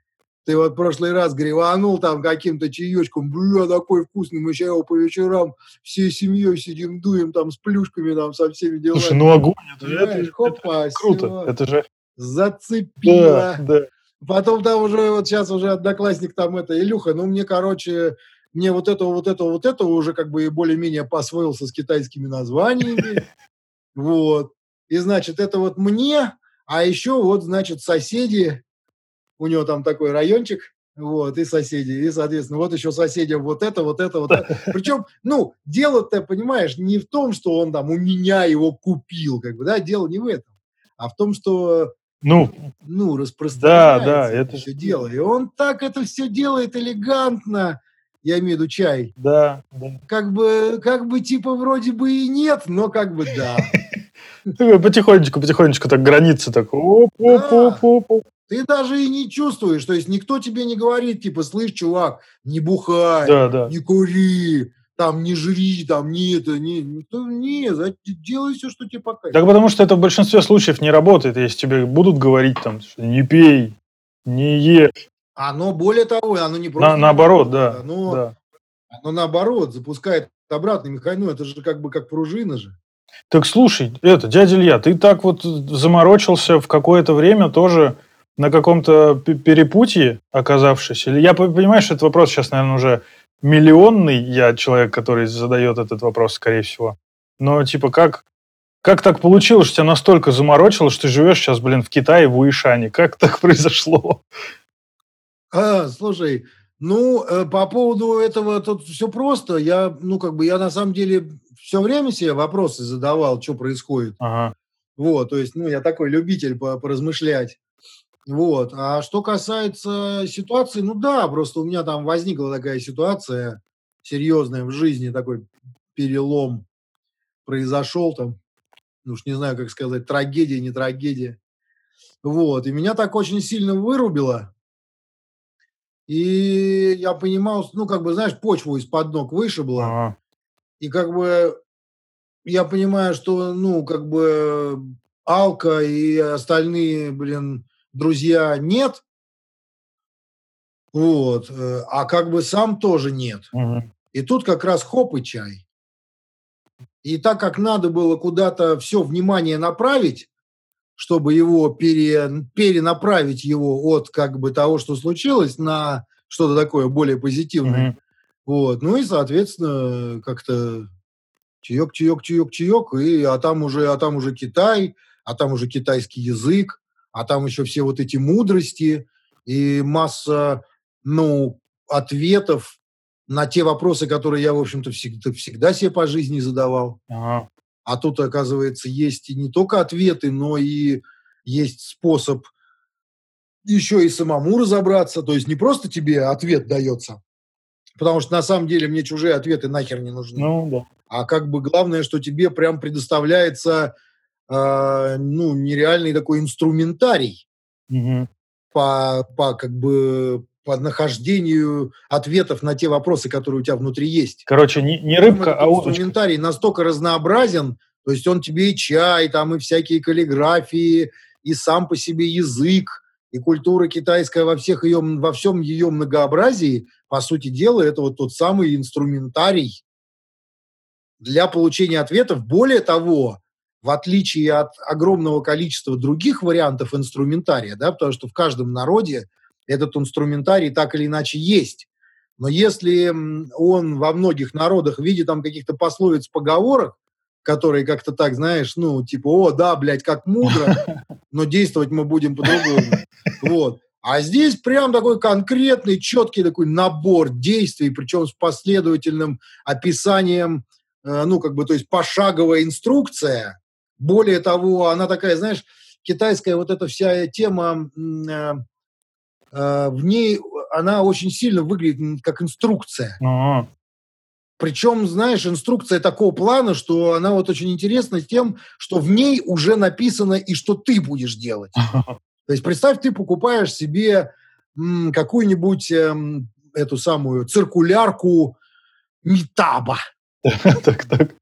Ты вот в прошлый раз гриванул там каким-то чаечком, бля, такой вкусный, мы сейчас его по вечерам всей семьей сидим, дуем там с плюшками, там со всеми делами. Слушай, ну огонь, это, это, Хопа, это круто, все. это же... Зацепило. Да, да. Потом там уже, вот сейчас уже одноклассник там это, Илюха, ну мне, короче, мне вот этого, вот этого, вот этого уже как бы более-менее посвоился с китайскими названиями. Вот. И, значит, это вот мне, а еще вот, значит, соседи, у него там такой райончик, вот, и соседи, и, соответственно, вот еще соседям вот это, вот это, вот это. Причем, ну, дело-то, понимаешь, не в том, что он там у меня его купил, как бы, да, дело не в этом, а в том, что ну, ну распространяется да, да, это все дело. И он так это все делает элегантно, я имею в виду чай. Да, да. Как бы, как бы типа вроде бы и нет, но как бы да. Потихонечку, потихонечку так границы так. Оп, оп, оп, оп ты даже и не чувствуешь, то есть никто тебе не говорит, типа, слышь, чувак, не бухай, да, да. не кури, там, не жри, там, не это, не, никто, не, делай все, что тебе пока. Так потому что это в большинстве случаев не работает, если тебе будут говорить, там, что не пей, не ешь. Оно, более того, оно не просто... На, наоборот, да. Оно, да. оно наоборот запускает обратный механизм, это же как бы как пружина же. Так слушай, это, дядя Илья, ты так вот заморочился в какое-то время тоже на каком-то перепутье оказавшись? Или я понимаю, что этот вопрос сейчас, наверное, уже миллионный, я человек, который задает этот вопрос, скорее всего. Но типа как, как так получилось, что тебя настолько заморочило, что ты живешь сейчас, блин, в Китае, в Уишане? Как так произошло? А, слушай, ну, э, по поводу этого тут все просто. Я, ну, как бы, я на самом деле все время себе вопросы задавал, что происходит. Ага. Вот, то есть, ну, я такой любитель поразмышлять. Вот. А что касается ситуации, ну да, просто у меня там возникла такая ситуация серьезная в жизни, такой перелом произошел там, ну уж не знаю, как сказать, трагедия, не трагедия. Вот, и меня так очень сильно вырубило. И я понимал, ну, как бы, знаешь, почву из-под ног вышибла. Ага. И как бы я понимаю, что, ну, как бы Алка и остальные, блин, друзья нет. Вот. э, А как бы сам тоже нет. Мгм. И тут как раз хоп и чай. И так как надо было куда-то все внимание направить, чтобы его пере, перенаправить его от как бы того, что случилось, на что-то такое более позитивное. Мгм. Вот. Ну и, соответственно, как-то чаек, чаек, чаек, чаек, и, а там уже, а там уже Китай, а там уже китайский язык, а там еще все вот эти мудрости и масса, ну, ответов на те вопросы, которые я, в общем-то, всегда, всегда себе по жизни задавал. Ага. А тут, оказывается, есть и не только ответы, но и есть способ еще и самому разобраться. То есть не просто тебе ответ дается, потому что на самом деле мне чужие ответы нахер не нужны. Ну, да. А как бы главное, что тебе прям предоставляется э, ну, нереальный такой инструментарий Мгм. по, по как бы по нахождению ответов на те вопросы, которые у тебя внутри есть. Короче, не, не рыбка, а удочка. инструментарий настолько разнообразен, то есть он тебе и чай, там и всякие каллиграфии, и сам по себе язык, и культура китайская во, всех ее, во всем ее многообразии, по сути дела, это вот тот самый инструментарий для получения ответов. Более того, в отличие от огромного количества других вариантов инструментария, да, потому что в каждом народе этот инструментарий так или иначе есть. Но если он во многих народах в виде там каких-то пословиц, поговорок, которые как-то так, знаешь, ну, типа, о, да, блядь, как мудро, но действовать мы будем по-другому. Вот. А здесь прям такой конкретный, четкий такой набор действий, причем с последовательным описанием, э, ну, как бы, то есть пошаговая инструкция. Более того, она такая, знаешь, китайская вот эта вся тема, э, э, в ней она очень сильно выглядит как инструкция. Ага. Причем, знаешь, инструкция такого плана, что она вот очень интересна тем, что в ней уже написано и что ты будешь делать. То есть представь, ты покупаешь себе какую-нибудь эм, эту самую циркулярку Митаба. Так, так.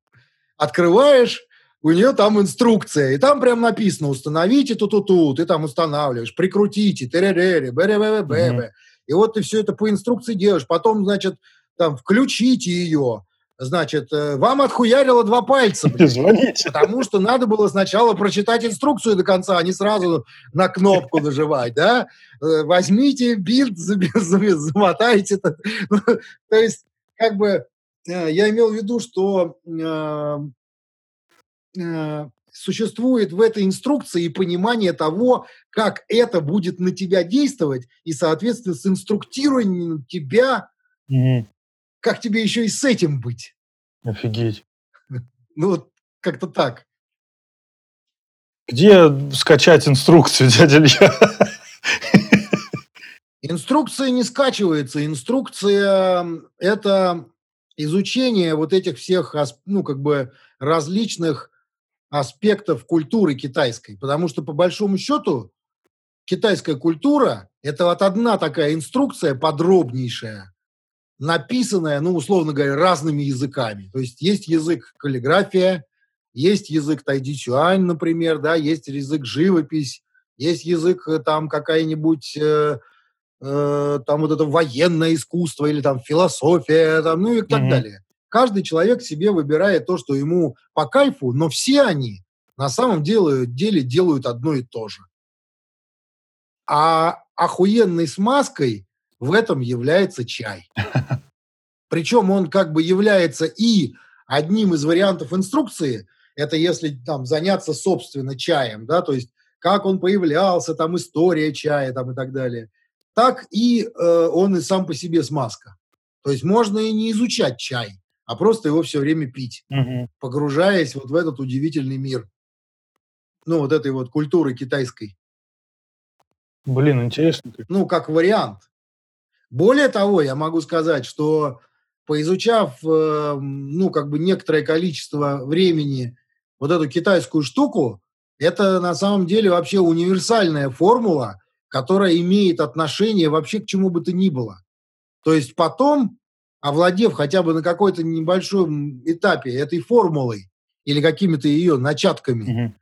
Открываешь, у нее там инструкция, и там прям написано «Установите тут-тут-тут», ты там устанавливаешь, «Прикрутите», «Теререри», «Бе-ре-бе-бе-бе». Мгм. И вот ты все это по инструкции делаешь. Потом, значит, там, включите ее. Значит, э, вам отхуярило два пальца. Звоните. Потому что надо было сначала прочитать инструкцию до конца, а не сразу на кнопку нажимать, да? Э, Возьмите бинт, замотайте. То есть, как бы, э, я имел в виду, что существует в этой инструкции и понимание того, как это будет на тебя действовать, и, соответственно, с инструктированием тебя, Мгм. как тебе еще и с этим быть. Офигеть. Ну, вот как-то так. Где скачать инструкцию, дядя Илья? Инструкция не скачивается. Инструкция это изучение вот этих всех, ну, как бы различных аспектов культуры китайской. Потому что, по большому счету, китайская культура – это вот одна такая инструкция подробнейшая, написанная, ну, условно говоря, разными языками. То есть есть язык каллиграфия, есть язык тайдичуань, например, да, есть язык живопись, есть язык э, там какая-нибудь э, э, там вот это военное искусство или там философия, там, ну и так Мгм. далее. Каждый человек себе выбирает то, что ему по кайфу, но все они на самом деле, деле делают одно и то же. А охуенной смазкой в этом является чай. Причем он как бы является и одним из вариантов инструкции, это если там заняться собственно чаем, да, то есть как он появлялся, там история чая там и так далее, так и э, он и сам по себе смазка. То есть можно и не изучать чай, а просто его все время пить, Мгм. погружаясь вот в этот удивительный мир. Ну, вот этой вот культуры китайской. Блин, интересно. ну, как вариант. Более того, я могу сказать, что поизучав, э, ну, как бы некоторое количество времени вот эту китайскую штуку, Это на самом деле вообще универсальная формула, которая имеет отношение вообще к чему бы то ни было. То есть потом, овладев хотя бы на какой-то небольшом этапе этой формулой или какими-то ее начатками, угу.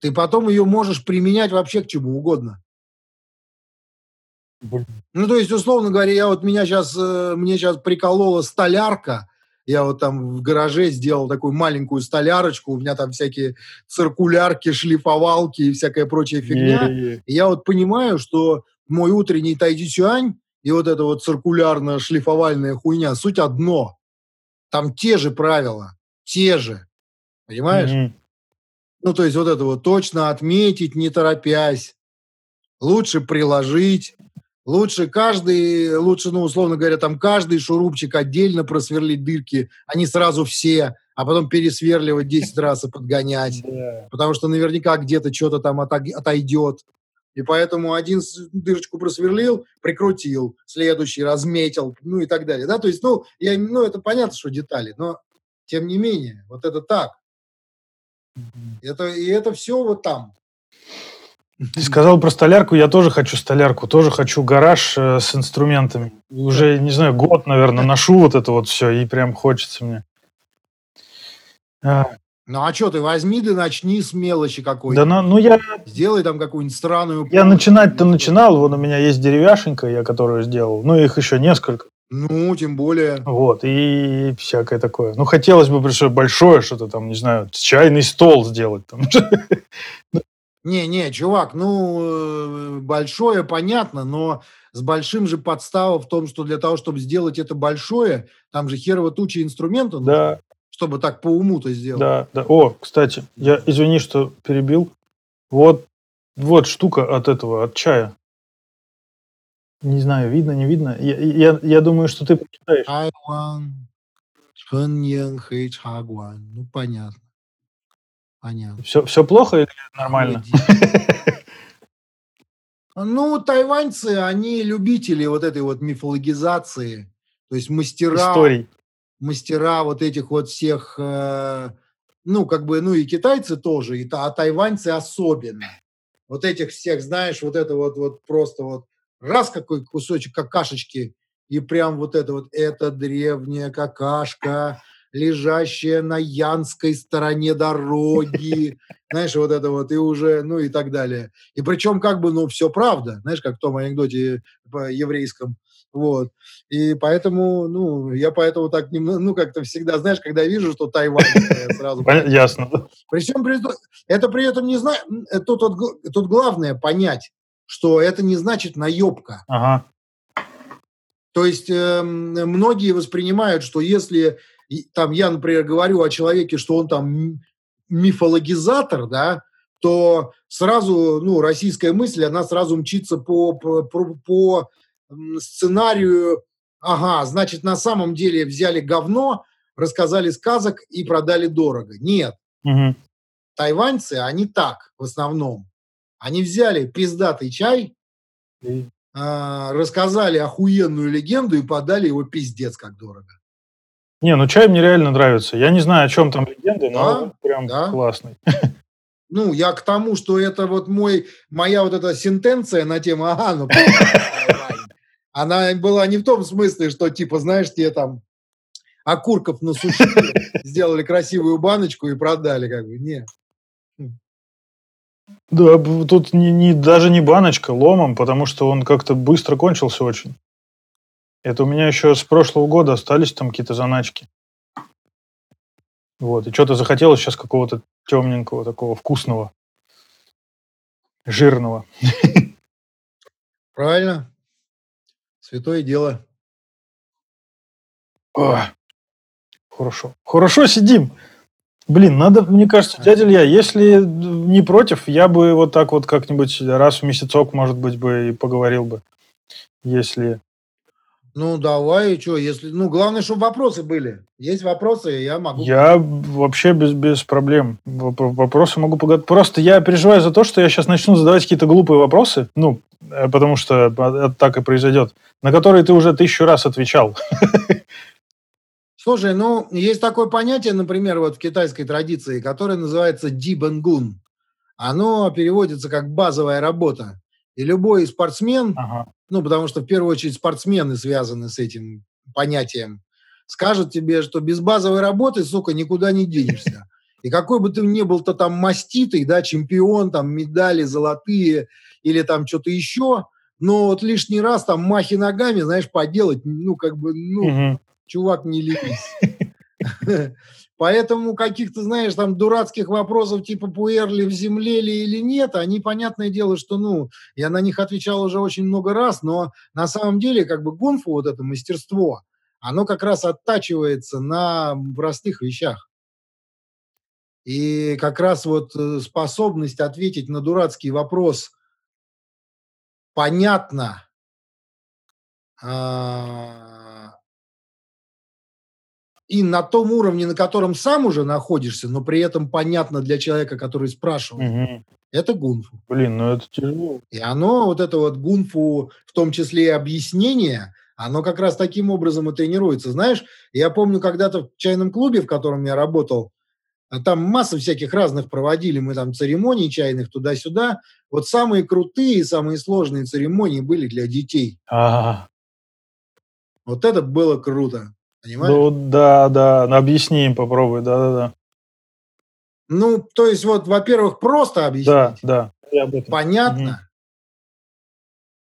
ты потом ее можешь применять вообще к чему угодно. Ну, то есть, условно говоря, я вот меня сейчас, э, мне сейчас приколола столярка, я вот там в гараже сделал такую маленькую столярочку, у меня там всякие циркулярки, шлифовалки и всякая прочая фигня. И я вот понимаю, что мой утренний тайди-сюань и вот эта вот циркулярно-шлифовальная хуйня, суть одно. Там те же правила, те же. Понимаешь? Mm-hmm. Ну, то есть вот это вот точно отметить, не торопясь. Лучше приложить, Лучше каждый, лучше, ну, условно говоря, там каждый шурупчик отдельно просверлить дырки, а не сразу все, а потом пересверливать 10 раз и подгонять. Yeah. Потому что наверняка где-то что-то там отойдет. И поэтому один дырочку просверлил, прикрутил, следующий разметил, ну и так далее. Да? То есть, ну, я, ну, это понятно, что детали, но тем не менее, вот это так. Это, и это все вот там. Ты сказал про столярку, я тоже хочу столярку, тоже хочу гараж э, с инструментами. Уже, не знаю, год, наверное, ношу вот это вот все, и прям хочется мне. А. Ну а что ты, возьми да начни с мелочи какой-то. Да, ну, ну я... Сделай там какую-нибудь странную... Я начинать-то начинал, вон у меня есть деревяшенька, я которую сделал, ну их еще несколько. Ну, тем более. Вот, и всякое такое. Ну, хотелось бы большое что-то там, не знаю, чайный стол сделать. Там. Не-не, чувак, ну, э, большое понятно, но с большим же подстава в том, что для того, чтобы сделать это большое, там же херово туча инструментов, да. Чтобы так по уму-то сделать. Да, да. О, кстати, я извини, что перебил. Вот, вот штука от этого, от чая. Не знаю, видно, не видно. Я, я, я думаю, что ты почитаешь. Тайван, Ну, понятно. Понятно. Все, все плохо или нормально? Ну, тайваньцы, они любители вот этой вот мифологизации, то есть мастера, Историй. Мастера вот этих вот всех, э, ну, как бы, ну и китайцы тоже, и, а тайваньцы особенно. Вот этих всех, знаешь, вот это вот, вот просто вот раз какой кусочек какашечки, и прям вот это вот, это древняя какашка, лежащая на янской стороне дороги, знаешь, вот это вот, и уже, ну и так далее. И причем как бы, ну, все правда, знаешь, как в том анекдоте по еврейском, вот. И поэтому, ну, я поэтому так, немного, ну, как-то всегда, знаешь, когда вижу, что Тайвань, я сразу... Ясно. Причем это при этом не знаю, тут, тут, тут главное понять, что это не значит наебка. Ага. То есть э, многие воспринимают, что если и, там я, например, говорю о человеке, что он там мифологизатор, да, то сразу, ну, российская мысль, она сразу мчится по, по, по сценарию, ага, значит, на самом деле взяли говно, рассказали сказок и продали дорого. Нет. Угу. Тайваньцы, они так в основном. Они взяли пиздатый чай, э, рассказали охуенную легенду и подали его пиздец как дорого. Не, ну чай мне реально нравится. Я не знаю, о чем там легенды, но да, прям да. классный. Ну, я к тому, что это вот мой, моя вот эта сентенция на тему, ага, ну, она была не в том смысле, что, типа, знаешь, тебе там окурков насушили, сделали красивую баночку и продали, как бы, нет. Да, тут не, не, даже не баночка, ломом, потому что он как-то быстро кончился очень. Это у меня еще с прошлого года остались там какие-то заначки. Вот, и что-то захотелось сейчас какого-то темненького, такого вкусного, жирного. Правильно. Святое дело. О, хорошо. Хорошо сидим. Блин, надо, мне кажется, дядя Илья, если не против, я бы вот так вот как-нибудь раз в месяцок, может быть, бы и поговорил бы. Если ну, давай, что, если... Ну, главное, чтобы вопросы были. Есть вопросы, я могу... Я вообще без, без проблем. Вопросы могу погадать. Просто я переживаю за то, что я сейчас начну задавать какие-то глупые вопросы, ну, э, потому что это так и произойдет, на которые ты уже тысячу раз отвечал. Слушай, ну, есть такое понятие, например, вот в китайской традиции, которое называется дибангун. оно переводится как базовая работа. И любой спортсмен, ага. ну, потому что в первую очередь спортсмены связаны с этим понятием, скажет тебе, что без базовой работы, сука, никуда не денешься. И какой бы ты ни был-то там маститый, да, чемпион, там медали золотые или там что-то еще, но вот лишний раз там махи ногами, знаешь, поделать, ну, как бы, ну, угу. чувак, не ленись. Поэтому каких-то, знаешь, там дурацких вопросов типа пуэрли в земле ли или нет, они, понятное дело, что, ну, я на них отвечал уже очень много раз, но на самом деле, как бы гонфу, вот это мастерство, оно как раз оттачивается на простых вещах. И как раз вот э, способность ответить на дурацкий вопрос понятно, а, и на том уровне, на котором сам уже находишься, но при этом понятно для человека, который спрашивает, угу. это гунфу. Блин, ну это тяжело. И оно, вот это вот гунфу, в том числе и объяснение, оно как раз таким образом и тренируется. Знаешь, я помню когда-то в чайном клубе, в котором я работал, а там масса всяких разных проводили, мы там церемоний чайных туда-сюда. Вот самые крутые, самые сложные церемонии были для детей. Ага. Вот это было круто. Понимаешь? Ну, да, да. Ну, объясни им, попробуй, да-да-да. Ну, то есть вот, во-первых, просто объяснить. Да, да. Понятно. Угу.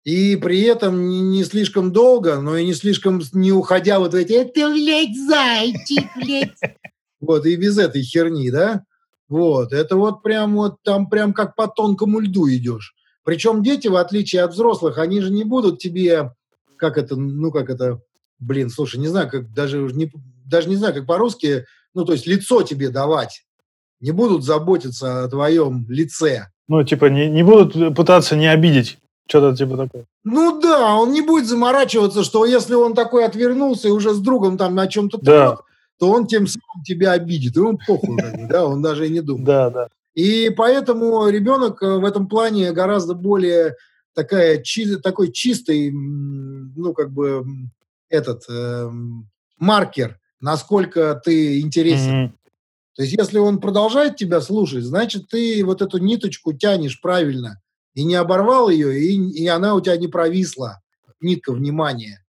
И при этом не, не слишком долго, но и не слишком не уходя вот в эти «это, блядь, зайчик, блядь». Вот, и без этой херни, да? Вот, это вот прям вот там прям как по тонкому льду идешь. Причем дети, в отличие от взрослых, они же не будут тебе, как это, ну как это, блин, слушай, не знаю, как даже не, даже не знаю, как по-русски, ну то есть лицо тебе давать. Не будут заботиться о твоем лице. Ну, типа, не, не будут пытаться не обидеть. Что-то типа такое. Ну да, он не будет заморачиваться, что если он такой отвернулся и уже с другом там на чем-то да. трет, то он тем самым тебя обидит. И он похуй, да, он даже и не думает. Да, да. И поэтому ребенок э, в этом плане гораздо более такая, такой чистый, ну, как бы, этот э, маркер, насколько ты интересен. Mm-hmm. То есть, если он продолжает тебя слушать, значит, ты вот эту ниточку тянешь правильно и не оборвал ее, и, и она у тебя не провисла, нитка внимания.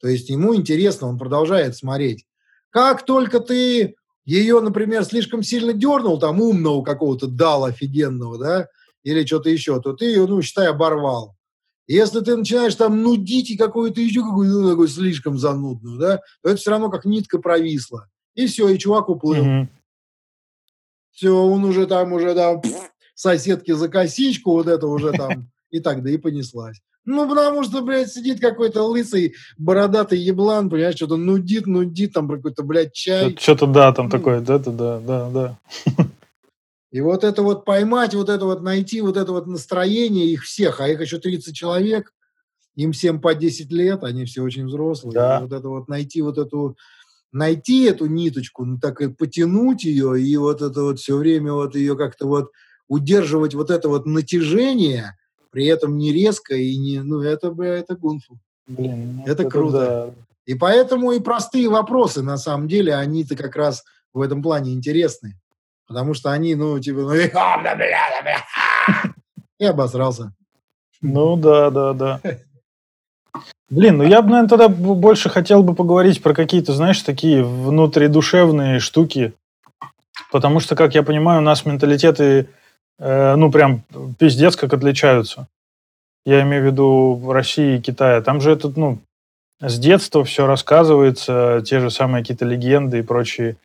То есть ему интересно, он продолжает смотреть. Как только ты ее, например, слишком сильно дернул, там умного какого-то дал офигенного, да, или что-то еще, то ты ее, ну, считай, оборвал. Если ты начинаешь там нудить и какую-то еще какую-то ну, такую слишком занудную, да, то это все равно как нитка провисла. И все, и чувак уплыл. Mm-hmm. Все, он уже там, уже там, пфф, соседки за косичку, вот это уже там, и так, да и понеслась. Ну, потому что, блядь, сидит какой-то лысый, бородатый еблан, понимаешь, что-то нудит, нудит, там какой-то, блядь, чай. Что-то, да, там ну. такое, да-да, да, да, да. И вот это вот поймать, вот это вот найти, вот это вот настроение их всех, а их еще 30 человек, им всем по 10 лет, они все очень взрослые. Да. вот это вот найти вот эту, найти эту ниточку, ну, так и потянуть ее, и вот это вот все время вот ее как-то вот удерживать вот это вот натяжение, при этом не резко и не, ну, это, это гунфу. Блин, ну, это, это круто. Да. И поэтому и простые вопросы, на самом деле, они-то как раз в этом плане интересны. Потому что они, ну, типа, ну, и, и обосрался. Ну, да, да, да. Блин, ну я бы, наверное, тогда больше хотел бы поговорить про какие-то, знаешь, такие внутридушевные штуки. Потому что, как я понимаю, у нас менталитеты Э, ну, прям пиздец как отличаются. Я имею в виду России и Китае. Там же это, ну, с детства все рассказывается, те же самые какие-то легенды и прочие.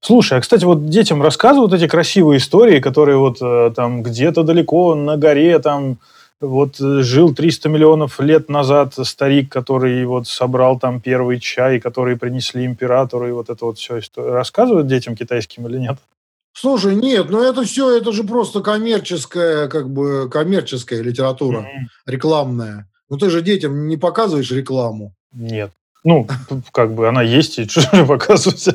Слушай, а, кстати, вот детям рассказывают эти красивые истории, которые вот э, там где-то далеко на горе там вот э, жил 300 миллионов лет назад старик, который вот собрал там первый чай, который принесли императору, и вот это вот все рассказывают детям китайским или нет? Слушай, нет, ну это все, это же просто коммерческая, как бы коммерческая литература, mm-hmm. рекламная. Ну ты же детям не показываешь рекламу. Нет. Ну, как бы она есть, и что же показывать?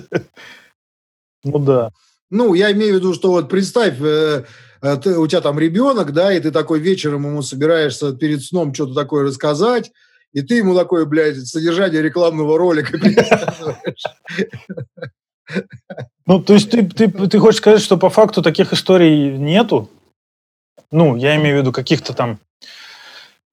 Ну да. Ну, я имею в виду, что вот представь, э, э, ты, у тебя там ребенок, да, и ты такой вечером ему собираешься перед сном что-то такое рассказать, и ты ему такое, блядь, содержание рекламного ролика Ну, то есть ты, ты, ты хочешь сказать, что по факту таких историй нету? Ну, я имею в виду каких-то там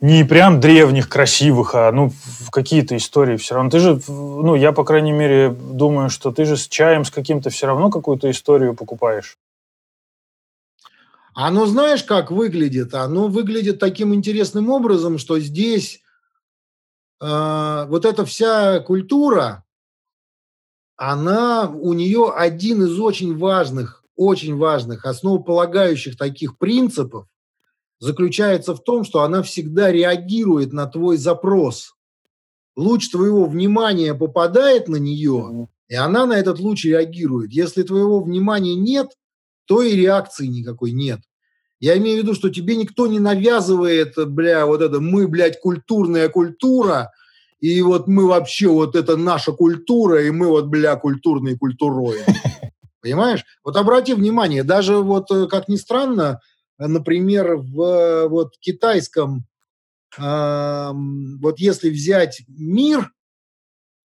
не прям древних, красивых, а ну какие-то истории все равно. Ты же, ну я по крайней мере думаю, что ты же с чаем с каким-то все равно какую-то историю покупаешь. Оно знаешь, как выглядит? Оно выглядит таким интересным образом, что здесь э, вот эта вся культура, она у нее один из очень важных, очень важных, основополагающих таких принципов заключается в том, что она всегда реагирует на твой запрос. Луч твоего внимания попадает на нее, и она на этот луч реагирует. Если твоего внимания нет, то и реакции никакой нет. Я имею в виду, что тебе никто не навязывает, бля, вот это мы, блядь, культурная культура, и вот мы вообще, вот это наша культура, и мы вот, бля, культурные культурой. Понимаешь? Вот обрати внимание, даже вот, э, как ни странно, например, в вот китайском, э, вот если взять мир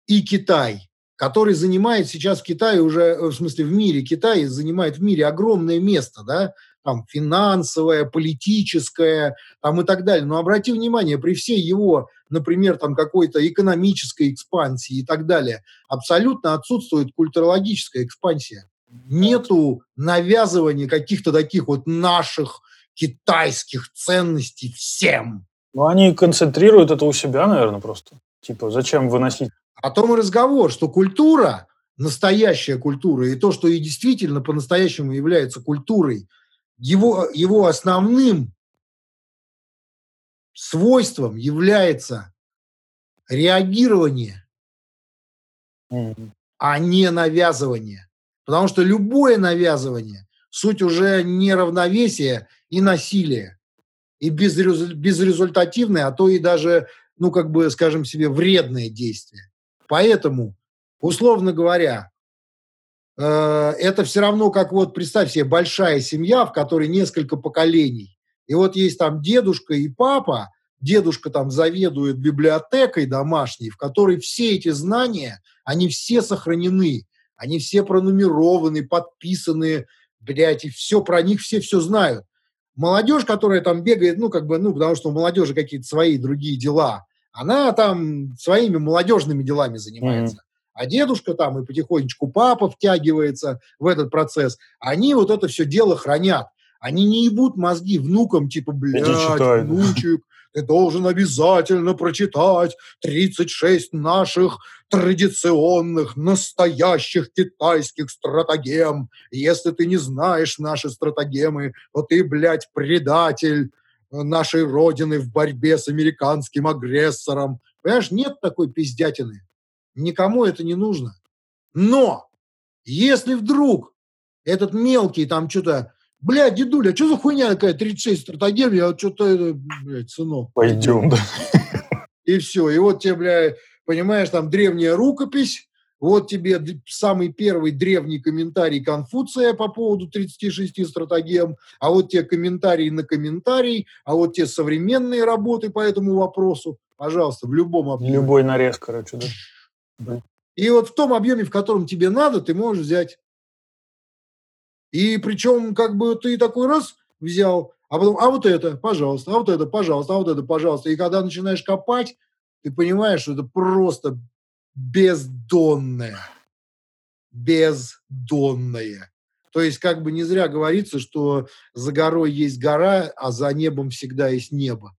и Китай, который занимает сейчас в Китае уже, э, в смысле в мире, Китай занимает в мире огромное место, да, там финансовое, политическое, там и так далее. Но обрати внимание, при всей его, например, там какой-то экономической экспансии и так далее, абсолютно отсутствует культурологическая экспансия. Нету навязывания каких-то таких вот наших китайских ценностей всем. Ну, они концентрируют это у себя, наверное, просто. Типа, зачем выносить о том и разговор, что культура, настоящая культура, и то, что и действительно по-настоящему является культурой, его, его основным свойством является реагирование, mm-hmm. а не навязывание. Потому что любое навязывание – суть уже неравновесия и насилия. И безрезультативное, а то и даже, ну, как бы, скажем себе, вредное действие. Поэтому, условно говоря, э, это все равно как вот, представь себе, большая семья, в которой несколько поколений. И вот есть там дедушка и папа, дедушка там заведует библиотекой домашней, в которой все эти знания, они все сохранены, они все пронумерованы, подписаны, блядь, и все про них все все знают. Молодежь, которая там бегает, ну, как бы, ну, потому что у молодежи какие-то свои другие дела, она там своими молодежными делами занимается. Mm-hmm. А дедушка там и потихонечку папа втягивается в этот процесс. Они вот это все дело хранят. Они не ебут мозги внукам, типа, блядь, внучек, ты должен обязательно прочитать 36 наших традиционных, настоящих китайских стратегем. Если ты не знаешь наши стратегемы, то ты, блядь, предатель, нашей Родины в борьбе с американским агрессором. Понимаешь, нет такой пиздятины. Никому это не нужно. Но если вдруг этот мелкий там что-то, блядь, дедуля, что за хуйня такая, 36 стратегем, я что-то, блядь, сынок. Пойдем, да. И все, и вот тебе, блядь, понимаешь, там древняя рукопись, вот тебе самый первый древний комментарий Конфуция по поводу 36 стратегем, а вот те комментарии на комментарий, а вот те современные работы по этому вопросу. Пожалуйста, в любом объеме. Любой нарез, короче, да. И вот в том объеме, в котором тебе надо, ты можешь взять. И причем, как бы ты такой раз взял, а потом, а вот это, пожалуйста, а вот это, пожалуйста, а вот это, пожалуйста. И когда начинаешь копать, ты понимаешь, что это просто бездонное. Бездонное. То есть как бы не зря говорится, что за горой есть гора, а за небом всегда есть небо.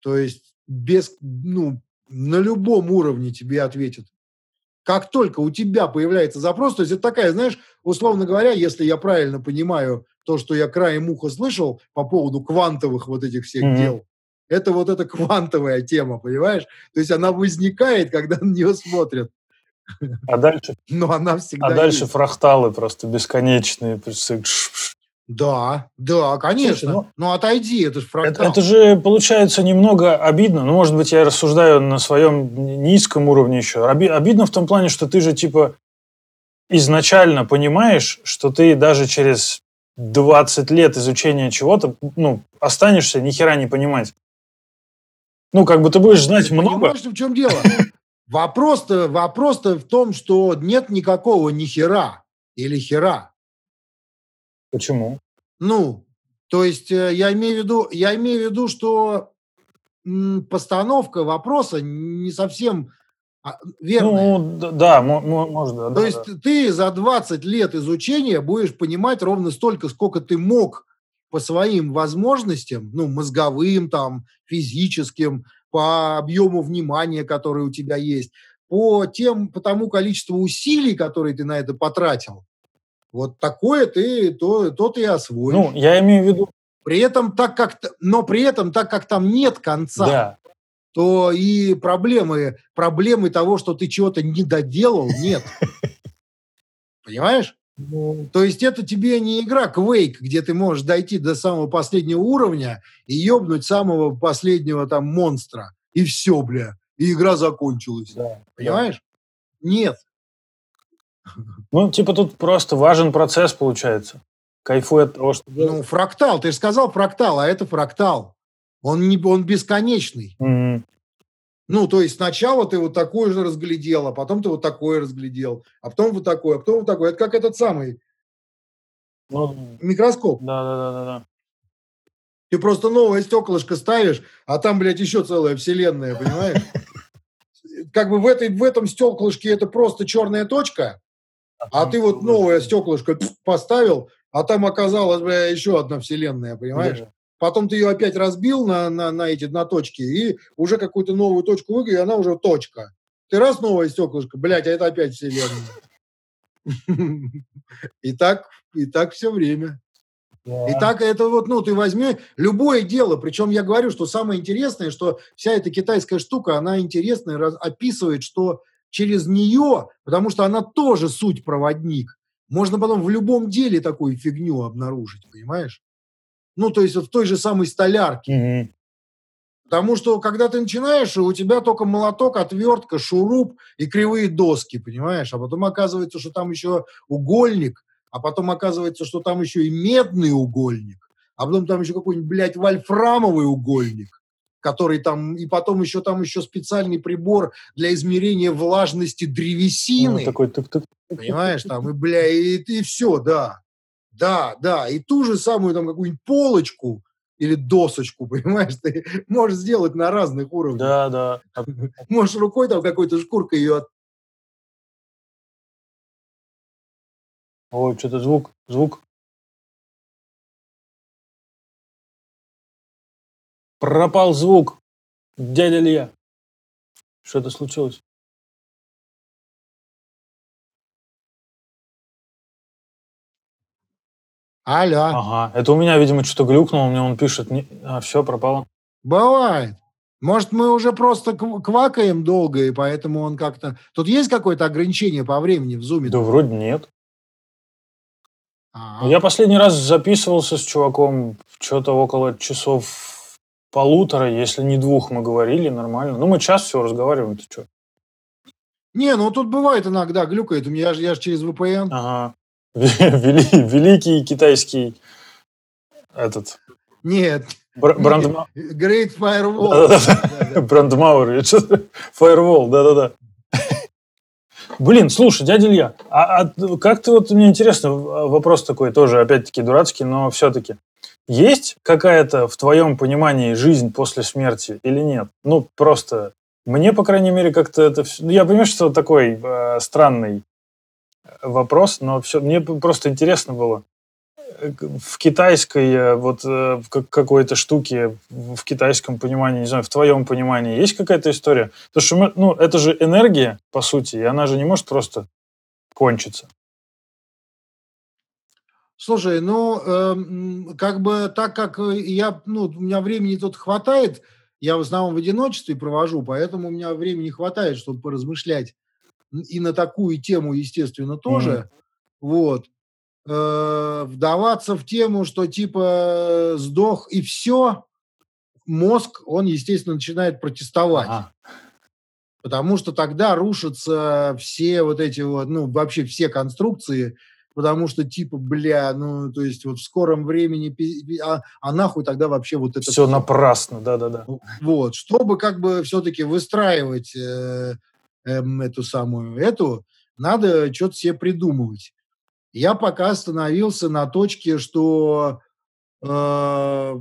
То есть без, ну, на любом уровне тебе ответят. Как только у тебя появляется запрос, то есть это такая, знаешь, условно говоря, если я правильно понимаю то, что я краем уха слышал по поводу квантовых вот этих всех mm-hmm. дел, это вот эта квантовая тема, понимаешь? То есть она возникает, когда на нее смотрят. А дальше? Но она всегда А дальше есть. фракталы просто бесконечные. Да, да, конечно. Слушай, ну, ну отойди, это же фрактал. Это, это же получается немного обидно. Ну, может быть, я рассуждаю на своем низком уровне еще. Оби, обидно в том плане, что ты же типа изначально понимаешь, что ты даже через 20 лет изучения чего-то, ну, останешься ни хера не понимать. Ну, как бы ты будешь знать много. Понимаешь, в чем дело? Вопрос-то вопрос в том, что нет никакого ни хера или хера. Почему? Ну, То есть э, я имею в виду, я имею в виду, что постановка вопроса не совсем а, верная. Ну, да, да. То да, есть да. ты за 20 лет изучения будешь понимать ровно столько, сколько ты мог по своим возможностям, ну, мозговым, там, физическим, по объему внимания, которое у тебя есть, по тем, по тому количеству усилий, которые ты на это потратил, вот такое ты, то, то ты и освоишь. Ну, я имею в виду... При этом, так как, но при этом, так как там нет конца, да. то и проблемы, проблемы того, что ты чего-то не доделал, нет. Понимаешь? Ну, то есть это тебе не игра Quake, где ты можешь дойти до самого последнего уровня и ёбнуть самого последнего там монстра. И все, бля. И игра закончилась. Да, Понимаешь? Да. Нет. Ну, типа тут просто важен процесс, получается. Кайфуй от того, что... Ну, фрактал. Ты же сказал фрактал, а это фрактал. Он, не, он бесконечный. Mm-hmm. Ну, то есть сначала ты вот такое же разглядел, а потом ты вот такое разглядел, а потом вот такое, а потом вот такое. Это как этот самый ну, микроскоп. Да, да, да, да, да. Ты просто новое стеклышко ставишь, а там, блядь, еще целая вселенная, понимаешь? Как бы в, этой, в этом стеклышке это просто черная точка, а ты вот новое стеклышко поставил, а там оказалась, бля, еще одна вселенная, понимаешь? Потом ты ее опять разбил на, на, на эти на точки, и уже какую-то новую точку выиграл, и она уже точка. Ты раз новое стеклышко, блядь, а это опять вселенная. И так, и так все время. И так это вот, ну, ты возьми любое дело, причем я говорю, что самое интересное, что вся эта китайская штука, она интересная, описывает, что через нее, потому что она тоже суть проводник, можно потом в любом деле такую фигню обнаружить, понимаешь? Ну, то есть вот в той же самой столярке. Угу. Потому что, когда ты начинаешь, у тебя только молоток, отвертка, шуруп и кривые доски, понимаешь? А потом оказывается, что там еще угольник, а потом оказывается, что там еще и медный угольник, а потом там еще какой-нибудь, блядь, вольфрамовый угольник, который там, и потом еще там еще специальный прибор для измерения влажности древесины. Ну, такой, так, так, понимаешь, там, и, бля, и, и все, да. Да, да, и ту же самую там какую-нибудь полочку или досочку, понимаешь, ты можешь сделать на разных уровнях. Да, да. Можешь рукой там какой-то шкуркой ее от... Ой, что-то звук, звук. Пропал звук. Дядя Илья. Что-то случилось. Алло. Ага. Это у меня, видимо, что-то глюкнуло, мне он пишет, не... а все, пропало. Бывает. Может, мы уже просто квакаем долго, и поэтому он как-то... Тут есть какое-то ограничение по времени в зуме? Да вроде нет. А-а-а. Я последний раз записывался с чуваком что-то около часов полутора, если не двух мы говорили, нормально. Ну, мы час все разговариваем, ты что? Не, ну тут бывает иногда глюкает. У меня же я же через VPN. Ага. Вели, великий китайский этот... Нет. Брандмауэр. Great Firewall. Брандмауэр. Firewall, да-да-да. Блин, слушай, дядя Илья, а, а как ты вот, мне интересно, вопрос такой тоже, опять-таки, дурацкий, но все-таки. Есть какая-то в твоем понимании жизнь после смерти или нет? Ну, просто мне, по крайней мере, как-то это... Ну, я понимаю, что такой э, странный вопрос, но все, мне просто интересно было. В китайской э, вот э, в какой-то штуке, в китайском понимании, не знаю, в твоем понимании, есть какая-то история? Потому что ну, это же энергия, по сути, и она же не может просто кончиться. Слушай, ну, э, как бы так как я, ну, у меня времени тут хватает, я в основном в одиночестве провожу, поэтому у меня времени хватает, чтобы поразмышлять и на такую тему, естественно, тоже. Mm-hmm. Вот. Э, вдаваться в тему, что типа сдох и все, мозг, он, естественно, начинает протестовать. Ага. Потому что тогда рушатся все вот эти вот, ну, вообще все конструкции, потому что типа, бля, ну, то есть вот в скором времени, а, а нахуй тогда вообще вот это... Все, напрасно, да-да-да. Вот, чтобы как бы все-таки выстраивать э, эм, эту самую эту, надо что-то себе придумывать. Я пока остановился на точке, что э,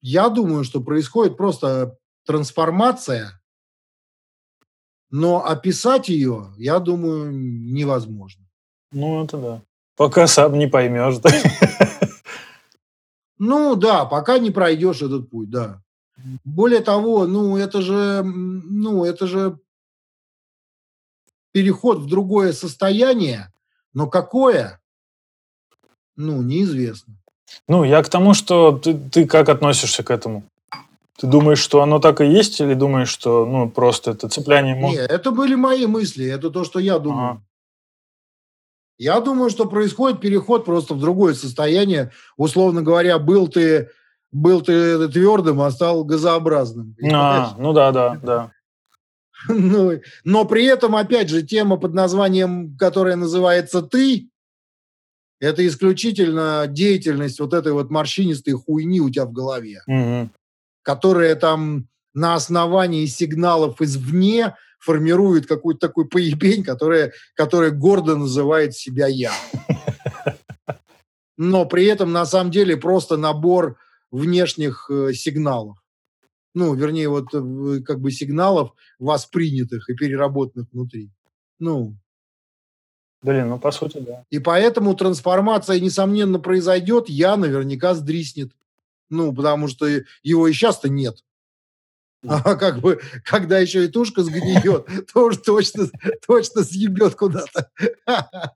я думаю, что происходит просто трансформация, но описать ее, я думаю, невозможно. Ну, это да. Пока сам не поймешь. Ну да, пока не пройдешь этот путь, да. Более того, ну это же, ну это же переход в другое состояние, но какое, ну неизвестно. Ну, я к тому, что ты, ты как относишься к этому? Ты думаешь, что оно так и есть, или думаешь, что ну просто это цепляние? Нет, это были мои мысли, это то, что я думаю. Ага. Я думаю, что происходит переход просто в другое состояние. Условно говоря, был ты, был ты твердым, а стал газообразным. А, ну да, да, да. Ну, но при этом, опять же, тема под названием, которая называется «ты», это исключительно деятельность вот этой вот морщинистой хуйни у тебя в голове, угу. которая там на основании сигналов извне формирует какую-то такую поебень, которая, которая гордо называет себя «я». Но при этом на самом деле просто набор внешних э, сигналов. Ну, вернее, вот э, как бы сигналов, воспринятых и переработанных внутри. Ну, Блин, ну по сути, да. И поэтому трансформация, несомненно, произойдет, я наверняка сдриснет. Ну, потому что его и сейчас-то нет. А как бы, когда еще и тушка сгниет, то уж точно, точно съебет куда-то.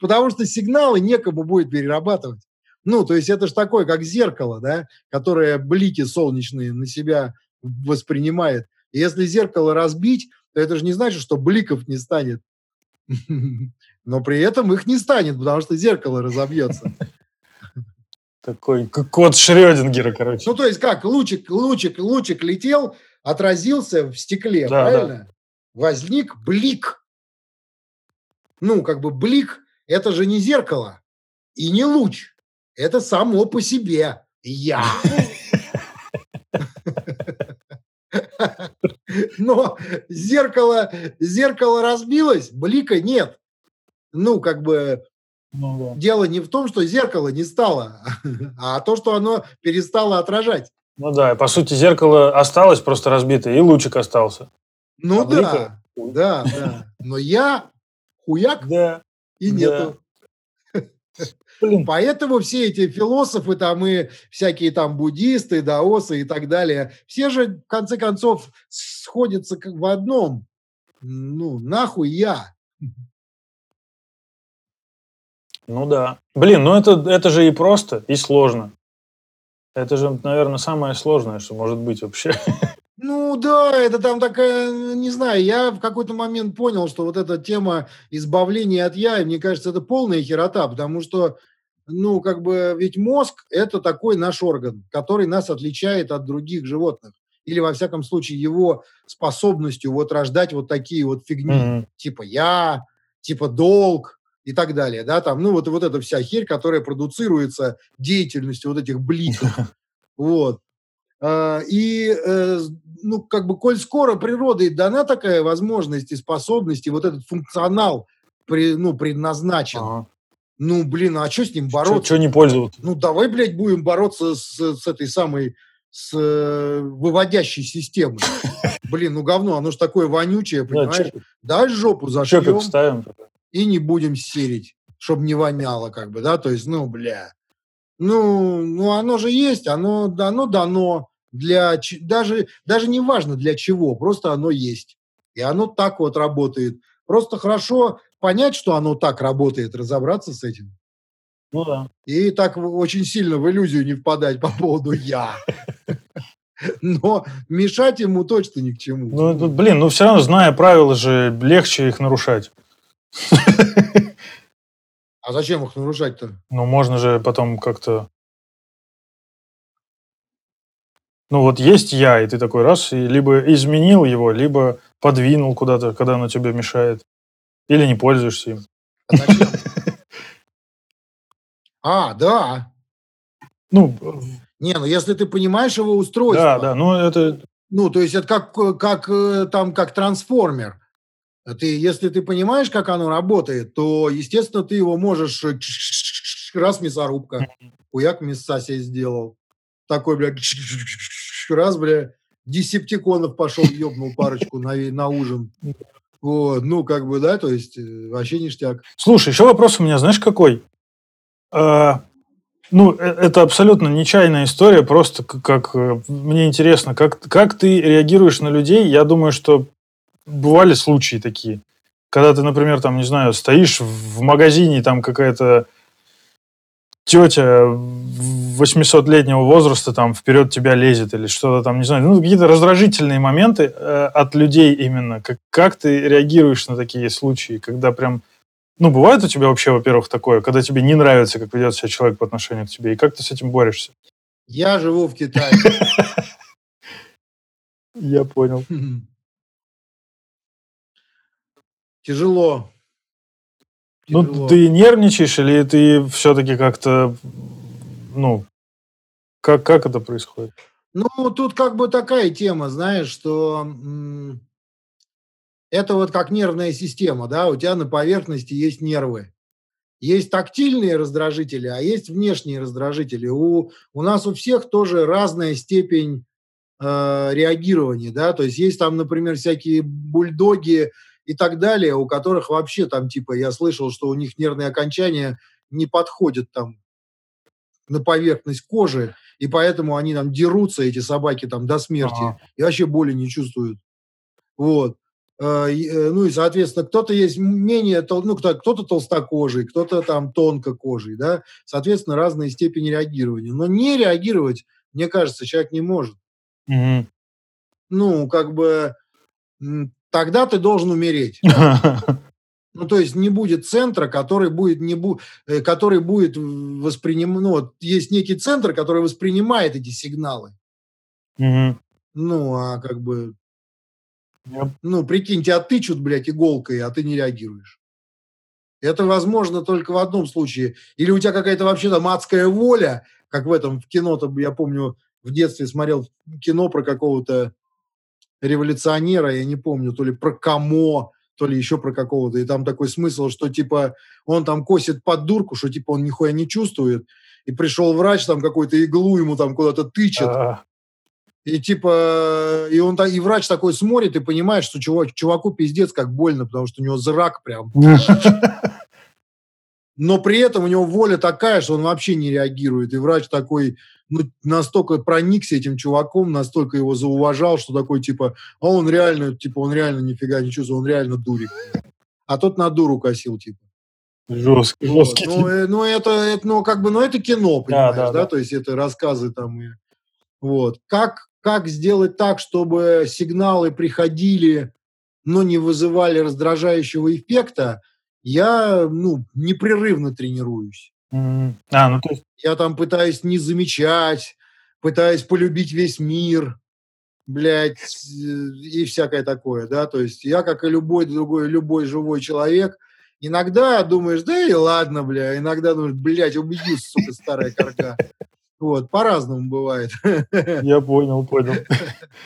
Потому что сигналы некому будет перерабатывать. Ну, то есть это же такое, как зеркало, да, которое блики солнечные на себя воспринимает. И если зеркало разбить, то это же не значит, что бликов не станет. Но при этом их не станет, потому что зеркало разобьется. Такой код Шрёдингера, короче. Ну, то есть как, лучик, лучик, лучик летел, отразился в стекле, да, правильно? Да. Возник блик. Ну, как бы блик – это же не зеркало и не луч. Это само по себе я. Но зеркало, зеркало разбилось, блика нет. Ну, как бы ну, да. Дело не в том, что зеркало не стало, а то, что оно перестало отражать. Ну да, по сути, зеркало осталось просто разбитое, и лучик остался. Ну а да, да, да. Но я хуяк да, и нету. Да. Блин. Поэтому все эти философы там и всякие там буддисты, даосы и так далее, все же в конце концов сходятся как в одном. Ну, нахуй я. Ну да. Блин, ну это, это же и просто, и сложно. Это же, наверное, самое сложное, что может быть вообще. Ну да, это там такая, не знаю, я в какой-то момент понял, что вот эта тема избавления от я, мне кажется, это полная херота, потому что, ну, как бы, ведь мозг – это такой наш орган, который нас отличает от других животных. Или, во всяком случае, его способностью вот рождать вот такие вот фигни, mm-hmm. типа я, типа долг, и так далее, да, там, ну, вот, вот эта вся херь, которая продуцируется деятельностью вот этих бликов, вот. А, и, э, ну, как бы, коль скоро природой дана такая возможность и способность, и вот этот функционал, при, ну, предназначен, ага. ну, блин, а что с ним бороться? Что не пользоваться? Ну, давай, блядь, будем бороться с, с этой самой, с э, выводящей системой. Блин, ну, говно, оно же такое вонючее, понимаешь? Да, жопу зашьем. Чопик ставим и не будем серить, чтобы не воняло, как бы, да, то есть, ну, бля. Ну, ну оно же есть, оно, оно дано для, даже, даже не важно для чего, просто оно есть. И оно так вот работает. Просто хорошо понять, что оно так работает, разобраться с этим. Ну да. И так очень сильно в иллюзию не впадать по поводу «я». Но мешать ему точно ни к чему. Ну, блин, ну все равно, зная правила же, легче их нарушать. А зачем их нарушать-то? Ну, можно же потом как-то... Ну, вот есть я, и ты такой раз, и либо изменил его, либо подвинул куда-то, когда оно тебе мешает. Или не пользуешься им. А, да. Ну, не, ну если ты понимаешь его устройство. Да, да, ну это... Ну, то есть это как, как э, там, как трансформер. Ты, если ты понимаешь, как оно работает, то, естественно, ты его можешь э, раз мясорубка, хуяк мяса себе сделал. Такой, бля, раз, бля, десептиконов пошел, ебнул парочку на, на ужин. Вот, ну, как бы, да, то есть э, вообще ништяк. Слушай, еще вопрос у меня, знаешь, какой? А, ну, э, это абсолютно нечаянная история, просто как, э, мне интересно, как, как ты реагируешь на людей? Я думаю, что бывали случаи такие, когда ты, например, там, не знаю, стоишь в магазине, там какая-то тетя 800-летнего возраста там вперед тебя лезет или что-то там, не знаю, ну, какие-то раздражительные моменты э, от людей именно. Как, как ты реагируешь на такие случаи, когда прям ну, бывает у тебя вообще, во-первых, такое, когда тебе не нравится, как ведет себя человек по отношению к тебе, и как ты с этим борешься? Я живу в Китае. Я понял. Тяжело. Ну, ты нервничаешь или ты все-таки как-то, ну, как, как это происходит? Ну, тут как бы такая тема, знаешь, что это вот как нервная система, да, у тебя на поверхности есть нервы. Есть тактильные раздражители, а есть внешние раздражители. У, у нас у всех тоже разная степень э, реагирования, да, то есть есть там, например, всякие бульдоги и так далее, у которых вообще там, типа, я слышал, что у них нервные окончания не подходят там на поверхность кожи, и поэтому они там дерутся, эти собаки там до смерти, ага. и вообще боли не чувствуют. Вот. Э, э, ну и, соответственно, кто-то есть менее, ну, кто-то толстокожий, кто-то там тонкокожий, да, соответственно, разные степени реагирования. Но не реагировать, мне кажется, человек не может. Угу. Ну, как бы, тогда ты должен умереть. Ну, то есть не будет центра, который будет, не бу, э, который будет воспринимать... Ну, вот есть некий центр, который воспринимает эти сигналы. Угу. Ну, а как бы ну, прикинь, тебя тычут, блядь, иголкой, а ты не реагируешь. Это возможно только в одном случае. Или у тебя какая-то вообще там адская воля, как в этом в кино-то, я помню, в детстве смотрел кино про какого-то революционера, я не помню, то ли про Камо, то ли еще про какого-то. И там такой смысл, что типа он там косит под дурку, что типа он нихуя не чувствует. И пришел врач, там какую-то иглу ему там куда-то тычет. А-а-а. И типа, и он и врач такой смотрит и понимает, что чувак, чуваку пиздец как больно, потому что у него зрак прям. Но при этом у него воля такая, что он вообще не реагирует. И врач такой ну, настолько проникся этим чуваком, настолько его зауважал, что такой типа, а он реально, типа, он реально нифига не чувствует, он реально дурик. А тот на дуру косил, типа. Жесткий, вот. жесткий. Ну, э, ну, это, это, ну, как бы, ну, это кино, понимаешь, да, да, да? да? То есть это рассказы там и вот. Как как сделать так, чтобы сигналы приходили, но не вызывали раздражающего эффекта, я ну, непрерывно тренируюсь. Mm. А, ну, то есть... Я там пытаюсь не замечать, пытаюсь полюбить весь мир, блядь, и всякое такое, да, то есть я, как и любой другой, любой живой человек, иногда думаешь, да и ладно, бля, иногда думаешь, блядь, убеди, сука, старая корга. Вот, по-разному бывает. Я понял, понял.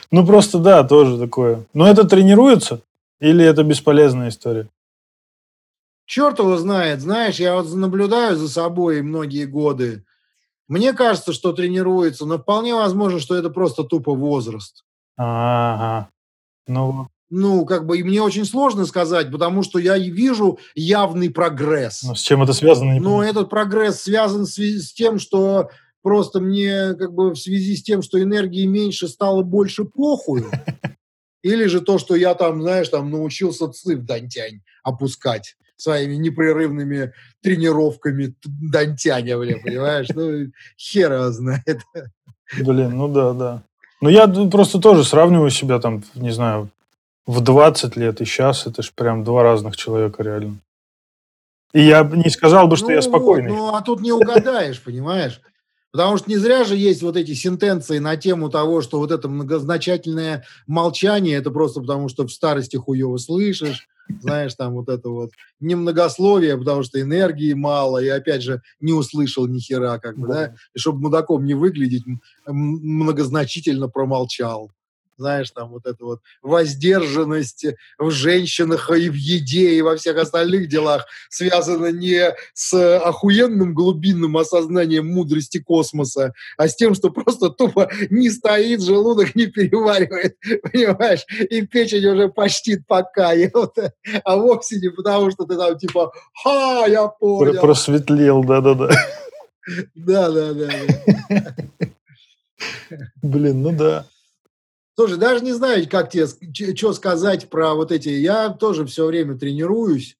Ну, просто да, тоже такое. Но это тренируется? Или это бесполезная история? Черт его знает. Знаешь, я вот наблюдаю за собой многие годы. Мне кажется, что тренируется, но вполне возможно, что это просто тупо возраст. Ага. Ну, ну, как бы, и мне очень сложно сказать, потому что я вижу явный прогресс. Но с чем это связано? Но этот прогресс связан с, с тем, что Просто мне как бы в связи с тем, что энергии меньше, стало больше похуй. Или же то, что я там, знаешь, там научился ци в дантянь опускать своими непрерывными тренировками дантяня, бля, понимаешь? Ну, хер его знает. Блин, ну да, да. Ну, я просто тоже сравниваю себя там, не знаю, в 20 лет и сейчас. Это же прям два разных человека реально. И я не сказал бы, что ну, я спокойный. Ну, а тут не угадаешь, понимаешь? Потому что не зря же есть вот эти сентенции на тему того, что вот это многозначательное молчание, это просто потому, что в старости хуево слышишь, знаешь, там вот это вот немногословие, потому что энергии мало, и опять же не услышал ни хера, как бы, да, и чтобы мудаком не выглядеть, многозначительно промолчал, знаешь, там вот эта вот воздержанность в женщинах и в еде и во всех остальных делах связана не с охуенным глубинным осознанием мудрости космоса, а с тем, что просто тупо не стоит, желудок не переваривает, понимаешь, и печень уже почти покает, а вовсе не потому, что ты там типа, ха, я понял. Просветлел, да-да-да. Да-да-да. Блин, ну да. Слушай, даже не знаю, как тебе, что сказать про вот эти... Я тоже все время тренируюсь.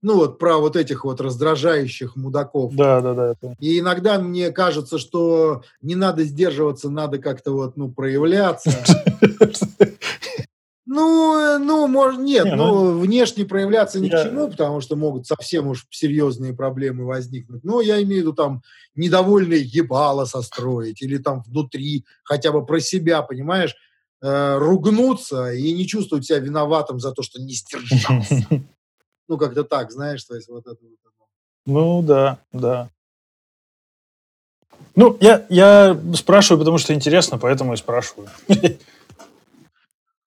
Ну вот про вот этих вот раздражающих мудаков. Да, да, да. Это... И иногда мне кажется, что не надо сдерживаться, надо как-то вот, ну, проявляться. Ну, э, ну, может, нет, не, ну, ну, внешне проявляться ни я... к чему, потому что могут совсем уж серьезные проблемы возникнуть. Но я имею в виду там недовольные ебало состроить или там внутри хотя бы про себя, понимаешь, э, ругнуться и не чувствовать себя виноватым за то, что не сдержался. Ну, как-то так, знаешь, то есть вот это вот. Ну, да, да. Ну, я, я спрашиваю, потому что интересно, поэтому и спрашиваю.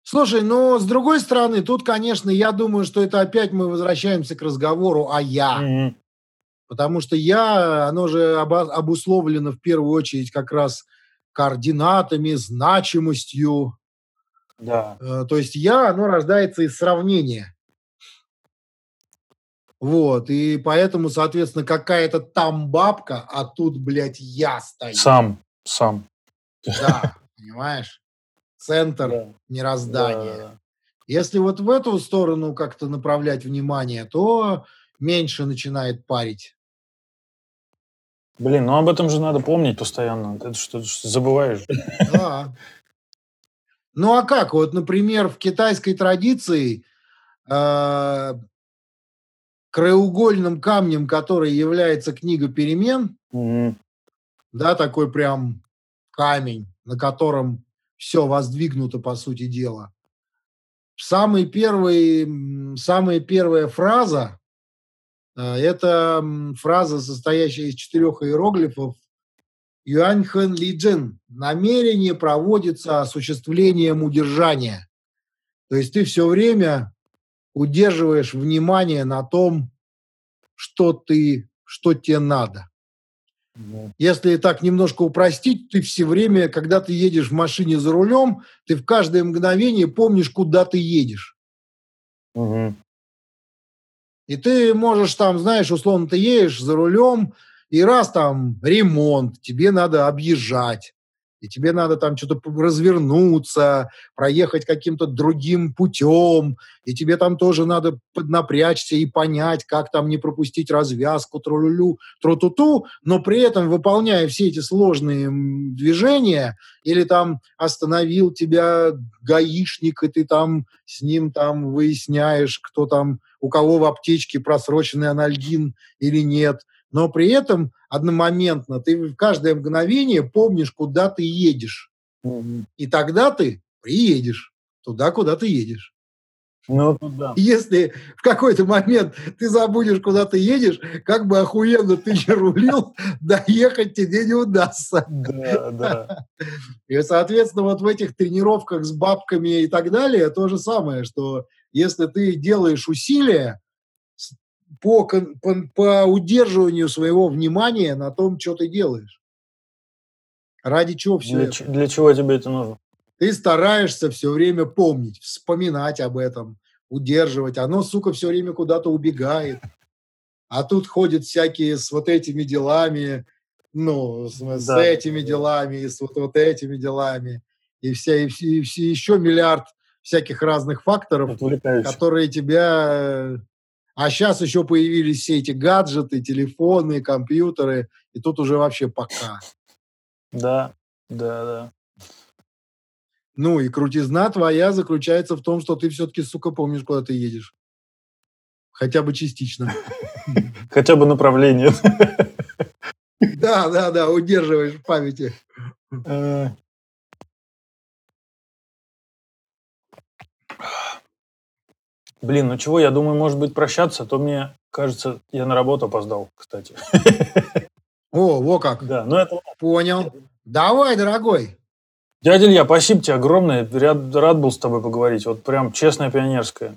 Слушай, ну, с другой стороны, тут, конечно, я думаю, что это опять мы возвращаемся к разговору о «я». Mm-hmm. Потому что «я», оно же обусловлено в первую очередь как раз координатами, значимостью. Да. Э, то есть «я», оно рождается из сравнения. Вот, и поэтому, соответственно, какая-то там бабка, а тут, блядь, я стою. Сам, сам. Да, понимаешь? центр да. мироздания. Да, да. Если вот в эту сторону как-то направлять внимание, то меньше начинает парить. Блин, ну об этом же надо помнить постоянно. Это что, что забываешь? Да. Ну а как? Вот, например, в китайской традиции э, краеугольным камнем, который является книга перемен, да, такой прям камень, на котором все воздвигнуто, по сути дела. Самый первый, самая первая фраза это фраза, состоящая из четырех иероглифов Юаньхэн Лиджин. Намерение проводится осуществлением удержания. То есть ты все время удерживаешь внимание на том, что ты, что тебе надо. Если так немножко упростить, ты все время, когда ты едешь в машине за рулем, ты в каждое мгновение помнишь, куда ты едешь. Угу. И ты можешь там, знаешь, условно, ты едешь за рулем, и раз там ремонт, тебе надо объезжать и тебе надо там что-то развернуться, проехать каким-то другим путем, и тебе там тоже надо поднапрячься и понять, как там не пропустить развязку, тролюлю, тротуту, но при этом выполняя все эти сложные движения, или там остановил тебя гаишник, и ты там с ним там выясняешь, кто там, у кого в аптечке просроченный анальгин или нет – но при этом одномоментно ты в каждое мгновение помнишь, куда ты едешь. Mm-hmm. И тогда ты приедешь туда, куда ты едешь. Ну, да. Если в какой-то момент ты забудешь, куда ты едешь, как бы охуенно ты не рулил, доехать тебе не удастся. Да, да. И, соответственно, вот в этих тренировках с бабками и так далее то же самое, что если ты делаешь усилия, по, по, по удерживанию своего внимания на том, что ты делаешь. Ради чего все для, это? Для чего тебе это нужно? Ты стараешься все время помнить, вспоминать об этом, удерживать. Оно, сука, все время куда-то убегает. А тут ходят всякие с вот этими делами, ну, с, да. с этими делами, и с вот, вот этими делами. И, вся, и, все, и все, еще миллиард всяких разных факторов, которые тебя а сейчас еще появились все эти гаджеты, телефоны, компьютеры, и тут уже вообще пока. Да, да, да. Ну и крутизна твоя заключается в том, что ты все-таки, сука, помнишь, куда ты едешь. Хотя бы частично. Хотя бы направление. Да, да, да, удерживаешь в памяти. Блин, ну чего, я думаю, может быть, прощаться, а то мне кажется, я на работу опоздал, кстати. О, во как. Да, ну это... Понял. Давай, дорогой. Дядя Илья, спасибо тебе огромное. Рад, рад был с тобой поговорить. Вот прям честная пионерская.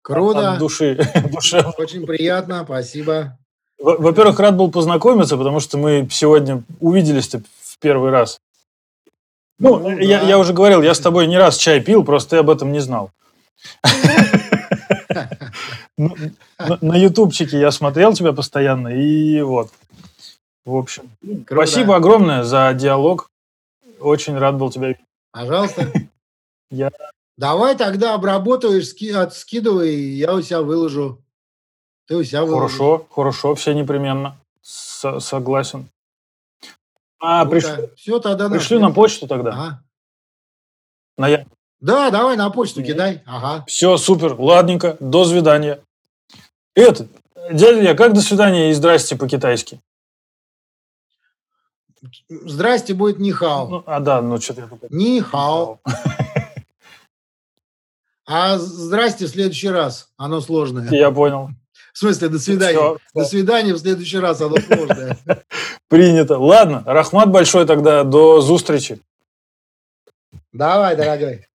Круто. От души. душе. Очень приятно, спасибо. Во-первых, рад был познакомиться, потому что мы сегодня увиделись в первый раз. Ну, ну я, да. я уже говорил, я с тобой не раз чай пил, просто ты об этом не знал. Ну, на ютубчике я смотрел тебя постоянно, и вот. В общем, спасибо огромное за диалог. Очень рад был тебя видеть. Пожалуйста. Я... Давай тогда обработаешь, ски... скидывай, я у себя выложу. Ты у себя выложишь. Хорошо, хорошо, все непременно. С согласен. А, ну, приш... Все, тогда пришли на почту тогда. Ага. На я... Да, давай на почту кидай. Ага. Все, супер, ладненько, до свидания. Это, дядя, я как до свидания и здрасте по-китайски? Здрасте будет нихао. Ну, а да, ну что-то я только... Нихао. А здрасте в следующий раз. Оно сложное. Я понял. В смысле, до свидания. Все. До свидания в следующий раз, оно сложное. Принято. Ладно, Рахмат большой тогда. До зустрічі. Давай, дорогой.